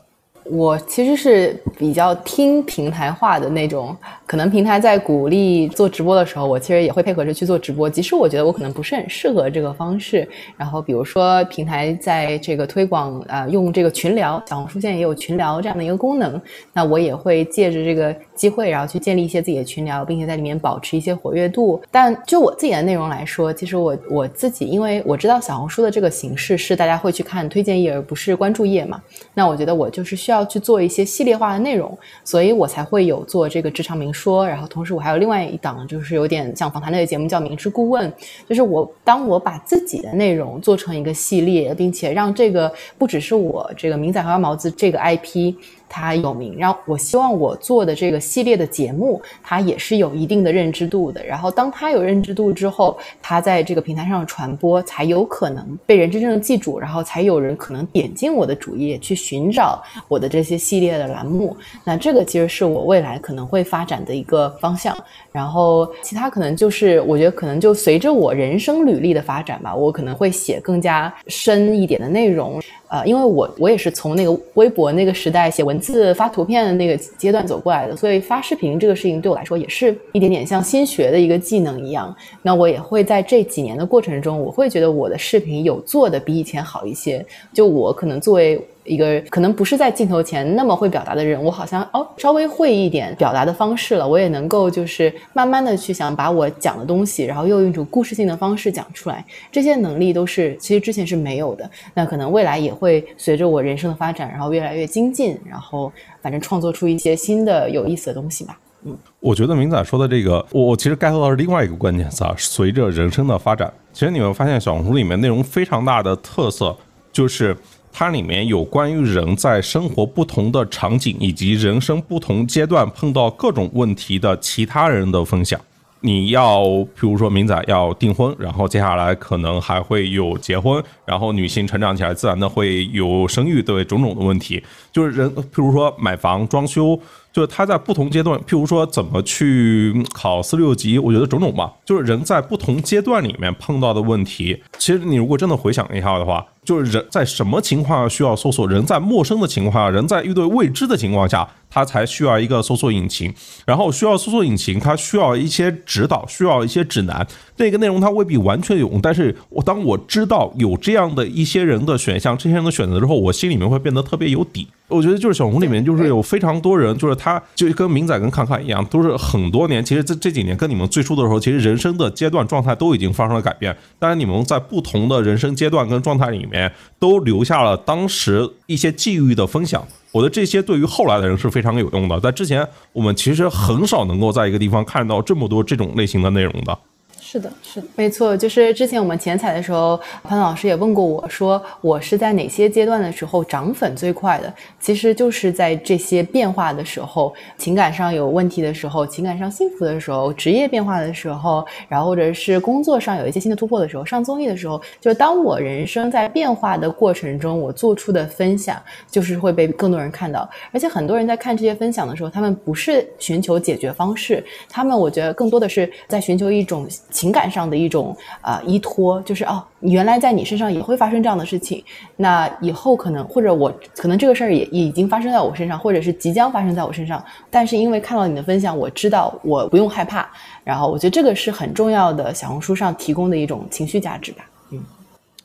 Speaker 2: 我其实是比较听平台化的那种，可能平台在鼓励做直播的时候，我其实也会配合着去做直播。即使我觉得我可能不是很适合这个方式，然后比如说平台在这个推广啊，用这个群聊，小红书现在也有群聊这样的一个功能，那我也会借着这个机会，然后去建立一些自己的群聊，并且在里面保持一些活跃度。但就我自己的内容来说，其实我我自己，因为我知道小红书的这个形式是大家会去看推荐页，而不是关注页嘛，那我觉得我就是需要。要去做一些系列化的内容，所以我才会有做这个职场明说。然后同时我还有另外一档，就是有点像访谈类的节目，叫明知顾问。就是我当我把自己的内容做成一个系列，并且让这个不只是我这个明仔和毛子这个 IP。它有名，然后我希望我做的这个系列的节目，它也是有一定的认知度的。然后当它有认知度之后，它在这个平台上传播，才有可能被人真正的记住，然后才有人可能点进我的主页去寻找我的这些系列的栏目。那这个其实是我未来可能会发展的一个方向。然后其他可能就是我觉得可能就随着我人生履历的发展吧，我可能会写更加深一点的内容。啊，因为我我也是从那个微博那个时代写文字发图片的那个阶段走过来的，所以发视频这个事情对我来说也是一点点像新学的一个技能一样。那我也会在这几年的过程中，我会觉得我的视频有做的比以前好一些。就我可能作为。一个可能不是在镜头前那么会表达的人，我好像哦稍微会一点表达的方式了，我也能够就是慢慢的去想把我讲的东西，然后用一种故事性的方式讲出来，这些能力都是其实之前是没有的，那可能未来也会随着我人生的发展，然后越来越精进，然后反正创作出一些新的有意思的东西吧。
Speaker 1: 嗯，我觉得明仔说的这个，我我其实 get 到是另外一个关键词啊，随着人生的发展，其实你会发现小红书里面内容非常大的特色就是。它里面有关于人在生活不同的场景以及人生不同阶段碰到各种问题的其他人的分享。你要，比如说明仔要订婚，然后接下来可能还会有结婚，然后女性成长起来自然的会有生育对种种的问题。就是人，譬如说买房装修。就是他在不同阶段，譬如说怎么去考四六级，我觉得种种吧，就是人在不同阶段里面碰到的问题。其实你如果真的回想一下的话，就是人在什么情况下需要搜索？人在陌生的情况下，人在遇对未知的情况下，它才需要一个搜索引擎。然后需要搜索引擎，它需要一些指导，需要一些指南。那个内容它未必完全有用，但是我当我知道有这样的一些人的选项，这些人的选择之后，我心里面会变得特别有底。我觉得就是小红里面就是有非常多人，就是他就跟明仔跟侃侃一样，都是很多年。其实这这几年跟你们最初的时候，其实人生的阶段状态都已经发生了改变。但是，你们在不同的人生阶段跟状态里面，都留下了当时一些际遇的分享。我觉得这些对于后来的人是非常有用的。在之前，我们其实很少能够在一个地方看到这么多这种类型的内容的。
Speaker 3: 是的，是的，
Speaker 2: 没错，就是之前我们前采的时候，潘老师也问过我说，我是在哪些阶段的时候涨粉最快的？其实就是在这些变化的时候，情感上有问题的时候，情感上幸福的时候，职业变化的时候，然后或者是工作上有一些新的突破的时候，上综艺的时候，就当我人生在变化的过程中，我做出的分享就是会被更多人看到。而且很多人在看这些分享的时候，他们不是寻求解决方式，他们我觉得更多的是在寻求一种。情感上的一种啊依托，就是哦，原来在你身上也会发生这样的事情，那以后可能或者我可能这个事儿也也已经发生在我身上，或者是即将发生在我身上，但是因为看到你的分享，我知道我不用害怕，然后我觉得这个是很重要的，小红书上提供的一种情绪价值吧。嗯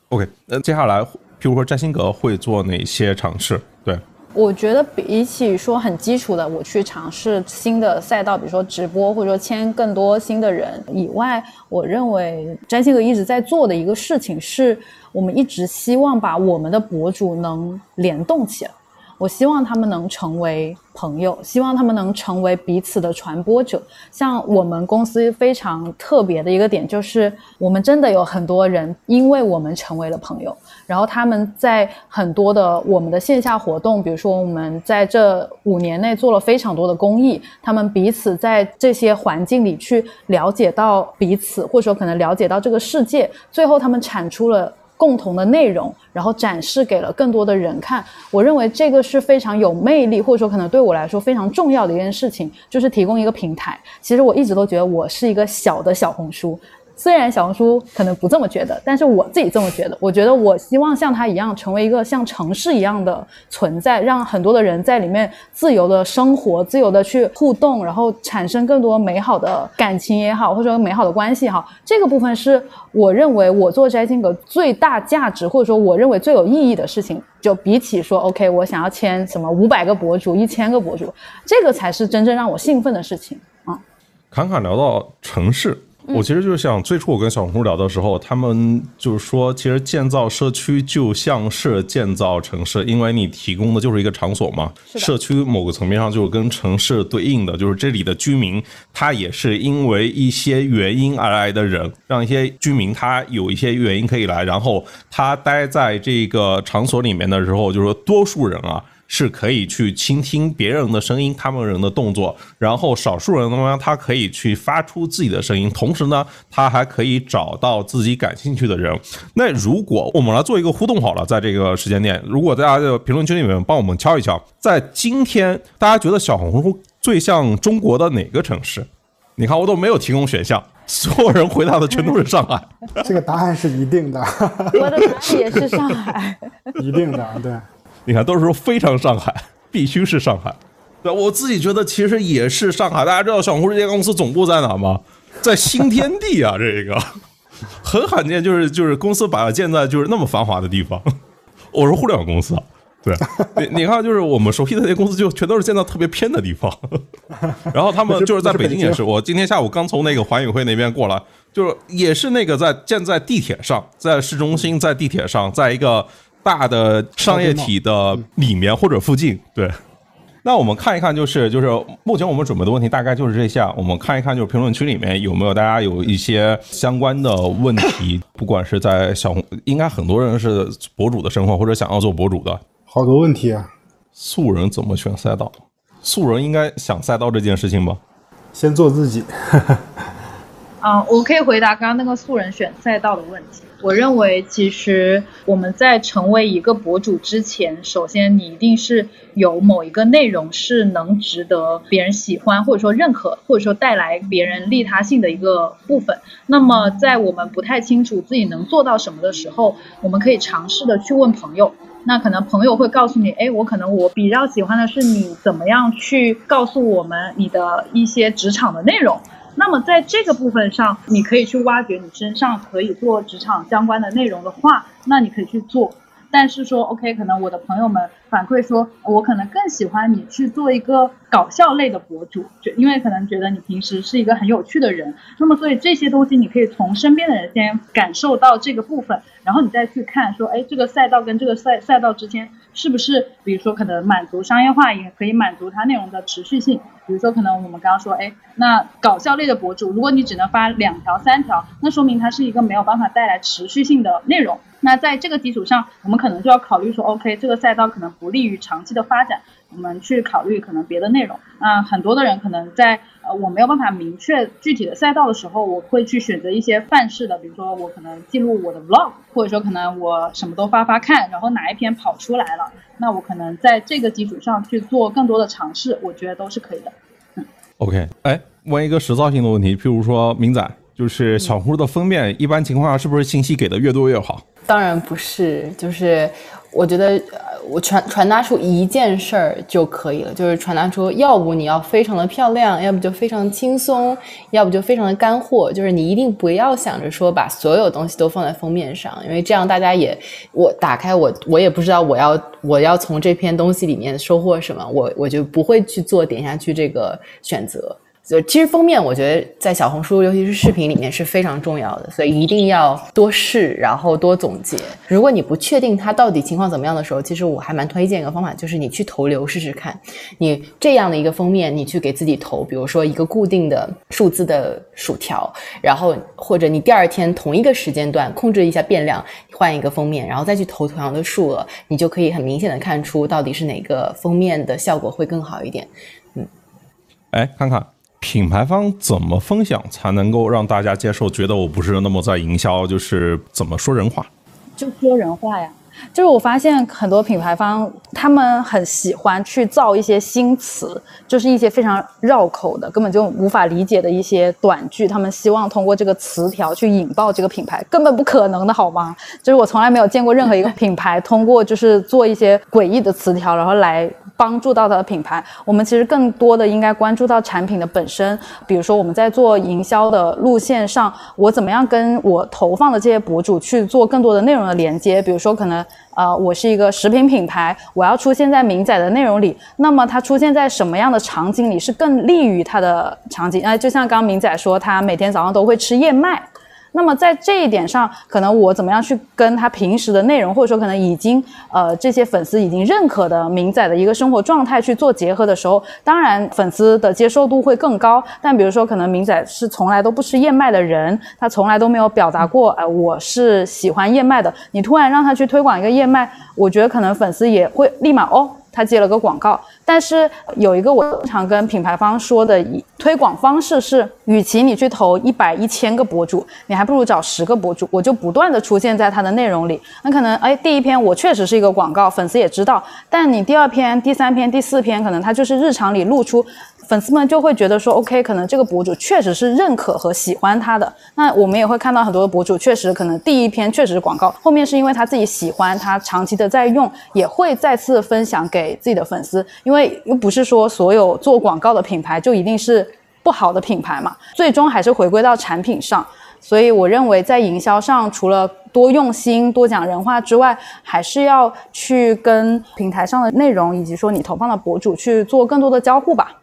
Speaker 1: ，OK，那接下来，譬如说占星阁会做哪些尝试？对。
Speaker 3: 我觉得比起说很基础的，我去尝试新的赛道，比如说直播，或者说签更多新的人以外，我认为占星阁一直在做的一个事情，是我们一直希望把我们的博主能联动起来。我希望他们能成为朋友，希望他们能成为彼此的传播者。像我们公司非常特别的一个点，就是我们真的有很多人，因为我们成为了朋友，然后他们在很多的我们的线下活动，比如说我们在这五年内做了非常多的公益，他们彼此在这些环境里去了解到彼此，或者说可能了解到这个世界，最后他们产出了。共同的内容，然后展示给了更多的人看。我认为这个是非常有魅力，或者说可能对我来说非常重要的一件事情，就是提供一个平台。其实我一直都觉得我是一个小的小红书。虽然小红书可能不这么觉得，但是我自己这么觉得。我觉得我希望像它一样，成为一个像城市一样的存在，让很多的人在里面自由的生活，自由的去互动，然后产生更多美好的感情也好，或者说美好的关系哈。这个部分是我认为我做摘星阁最大价值，或者说我认为最有意义的事情。就比起说 OK，我想要签什么五百个博主、一千个博主，这个才是真正让我兴奋的事情啊。
Speaker 1: 侃侃聊到城市。我其实就是想，最初我跟小红书聊的时候，他们就是说，其实建造社区就像是建造城市，因为你提供的就是一个场所嘛。社区某个层面上就是跟城市对应的，就是这里的居民，他也是因为一些原因而来的人，让一些居民他有一些原因可以来，然后他待在这个场所里面的时候，就是说多数人啊。是可以去倾听别人的声音，他们人的动作，然后少数人呢，他可以去发出自己的声音，同时呢，他还可以找到自己感兴趣的人。那如果我们来做一个互动好了，在这个时间点，如果大家的评论区里面帮我们敲一敲，在今天大家觉得小红书最像中国的哪个城市？*laughs* 你看我都没有提供选项，所有人回答的全都是上海。
Speaker 4: 这个答案是一定的，
Speaker 3: 我的答案也是上海，*laughs*
Speaker 4: 一定的，对。
Speaker 1: 你看，都是说非常上海，必须是上海。对我自己觉得，其实也是上海。大家知道小红书这家公司总部在哪吗？在新天地啊，这个很罕见，就是就是公司把它建在就是那么繁华的地方。我是互联网公司啊，对，你你看，就是我们熟悉的那些公司，就全都是建在特别偏的地方。*laughs* 然后他们就是在北京也是，我今天下午刚从那个环宇会那边过来，就是也是那个在建在地铁上，在市中心，在地铁上，在一个。大的商业体的里面或者附近，对。那我们看一看，就是就是目前我们准备的问题大概就是这些。我们看一看，就是评论区里面有没有大家有一些相关的问题，不管是在小红，应该很多人是博主的身份或者想要做博主的。
Speaker 4: 好多问题啊！
Speaker 1: 素人怎么选赛道？素人应该想赛道这件事情吧？
Speaker 4: 先做自己。*laughs*
Speaker 5: 啊，我可以回答刚刚那个素人选赛道的问题。我认为，其实我们在成为一个博主之前，首先你一定是有某一个内容是能值得别人喜欢，或者说认可，或者说带来别人利他性的一个部分。那么，在我们不太清楚自己能做到什么的时候，我们可以尝试的去问朋友。那可能朋友会告诉你，哎，我可能我比较喜欢的是你怎么样去告诉我们你的一些职场的内容。那么在这个部分上，你可以去挖掘你身上可以做职场相关的内容的话，那你可以去做。但是说，OK，可能我的朋友们反馈说，我可能更喜欢你去做一个搞笑类的博主，就因为可能觉得你平时是一个很有趣的人。那么，所以这些东西你可以从身边的人先感受到这个部分，然后你再去看说，哎，这个赛道跟这个赛赛道之间是不是，比如说可能满足商业化，也可以满足它内容的持续性。比如说，可能我们刚刚说，哎，那搞笑类的博主，如果你只能发两条、三条，那说明它是一个没有办法带来持续性的内容。那在这个基础上，我们可能就要考虑说，OK，这个赛道可能不利于长期的发展，我们去考虑可能别的内容。那很多的人可能在呃我没有办法明确具体的赛道的时候，我会去选择一些范式的，比如说我可能记录我的 vlog，或者说可能我什么都发发看，然后哪一篇跑出来了。那我可能在这个基础上去做更多的尝试，我觉得都是可以的。
Speaker 1: 嗯，OK，哎，问一个实操性的问题，譬如说明仔，就是小红书的封面，一般情况下是不是信息给的越多越好？
Speaker 2: 当然不是，就是我觉得。我传传达出一件事儿就可以了，就是传达出，要不你要非常的漂亮，要不就非常轻松，要不就非常的干货。就是你一定不要想着说把所有东西都放在封面上，因为这样大家也，我打开我我也不知道我要我要从这篇东西里面收获什么，我我就不会去做点下去这个选择。就其实封面，我觉得在小红书，尤其是视频里面是非常重要的，所以一定要多试，然后多总结。如果你不确定它到底情况怎么样的时候，其实我还蛮推荐一个方法，就是你去投流试试看。你这样的一个封面，你去给自己投，比如说一个固定的数字的薯条，然后或者你第二天同一个时间段控制一下变量，换一个封面，然后再去投同样的数额，你就可以很明显的看出到底是哪个封面的效果会更好一点。嗯，
Speaker 1: 哎，看看。品牌方怎么分享才能够让大家接受？觉得我不是那么在营销，就是怎么说人话？
Speaker 3: 就说人话呀。就是我发现很多品牌方，他们很喜欢去造一些新词，就是一些非常绕口的，根本就无法理解的一些短句。他们希望通过这个词条去引爆这个品牌，根本不可能的好吗？就是我从来没有见过任何一个品牌通过就是做一些诡异的词条，然后来帮助到它的品牌。我们其实更多的应该关注到产品的本身，比如说我们在做营销的路线上，我怎么样跟我投放的这些博主去做更多的内容的连接，比如说可能。呃，我是一个食品品牌，我要出现在明仔的内容里，那么它出现在什么样的场景里是更利于它的场景？哎，就像刚刚明仔说，他每天早上都会吃燕麦。那么在这一点上，可能我怎么样去跟他平时的内容，或者说可能已经呃这些粉丝已经认可的明仔的一个生活状态去做结合的时候，当然粉丝的接受度会更高。但比如说可能明仔是从来都不吃燕麦的人，他从来都没有表达过，哎，我是喜欢燕麦的。你突然让他去推广一个燕麦，我觉得可能粉丝也会立马哦。他接了个广告，但是有一个我经常跟品牌方说的推广方式是，与其你去投一百一千个博主，你还不如找十个博主，我就不断的出现在他的内容里。那可能哎，第一篇我确实是一个广告，粉丝也知道，但你第二篇、第三篇、第四篇，可能他就是日常里露出。粉丝们就会觉得说，OK，可能这个博主确实是认可和喜欢他的。那我们也会看到很多的博主，确实可能第一篇确实是广告，后面是因为他自己喜欢，他长期的在用，也会再次分享给自己的粉丝。因为又不是说所有做广告的品牌就一定是不好的品牌嘛，最终还是回归到产品上。所以我认为在营销上，除了多用心、多讲人话之外，还是要去跟平台上的内容以及说你投放的博主去做更多的交互吧。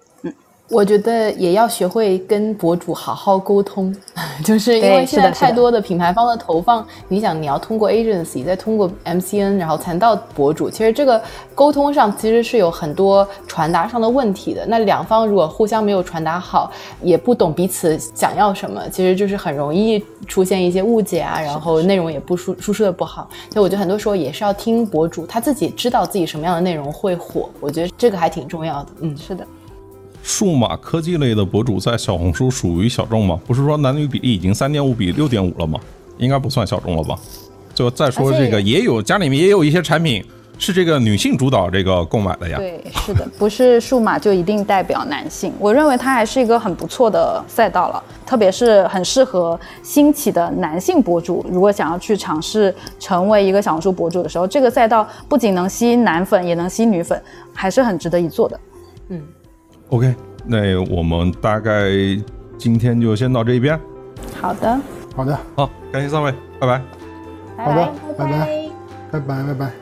Speaker 2: 我觉得也要学会跟博主好好沟通，*laughs* 就是因为现在太多的品牌方的投放，你想你要通过 agency，再通过 MCN，然后才到博主，其实这个沟通上其实是有很多传达上的问题的。那两方如果互相没有传达好，也不懂彼此想要什么，其实就是很容易出现一些误解啊，然后内容也不输输出的不好。所以我觉得很多时候也是要听博主，他自己知道自己什么样的内容会火，我觉得这个还挺重要的。
Speaker 3: 嗯，是的。
Speaker 1: 数码科技类的博主在小红书属于小众吗？不是说男女比例已经三点五比六点五了吗？应该不算小众了吧？就再说这个，也有家里面也有一些产品是这个女性主导这个购买的呀。
Speaker 3: 对，是的，不是数码就一定代表男性。我认为它还是一个很不错的赛道了，特别是很适合兴起的男性博主。如果想要去尝试成为一个小红书博主的时候，这个赛道不仅能吸男粉，也能吸女粉，还是很值得一做的。嗯。
Speaker 1: OK，那我们大概今天就先到这一边。
Speaker 3: 好的，
Speaker 4: 好的，
Speaker 1: 好，感谢三位，拜拜。
Speaker 4: 好的，拜拜，拜拜，拜拜。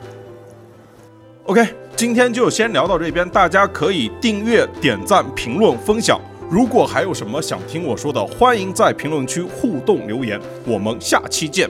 Speaker 1: OK，今天就先聊到这边，大家可以订阅、点赞、评论、分享。如果还有什么想听我说的，欢迎在评论区互动留言。我们下期见。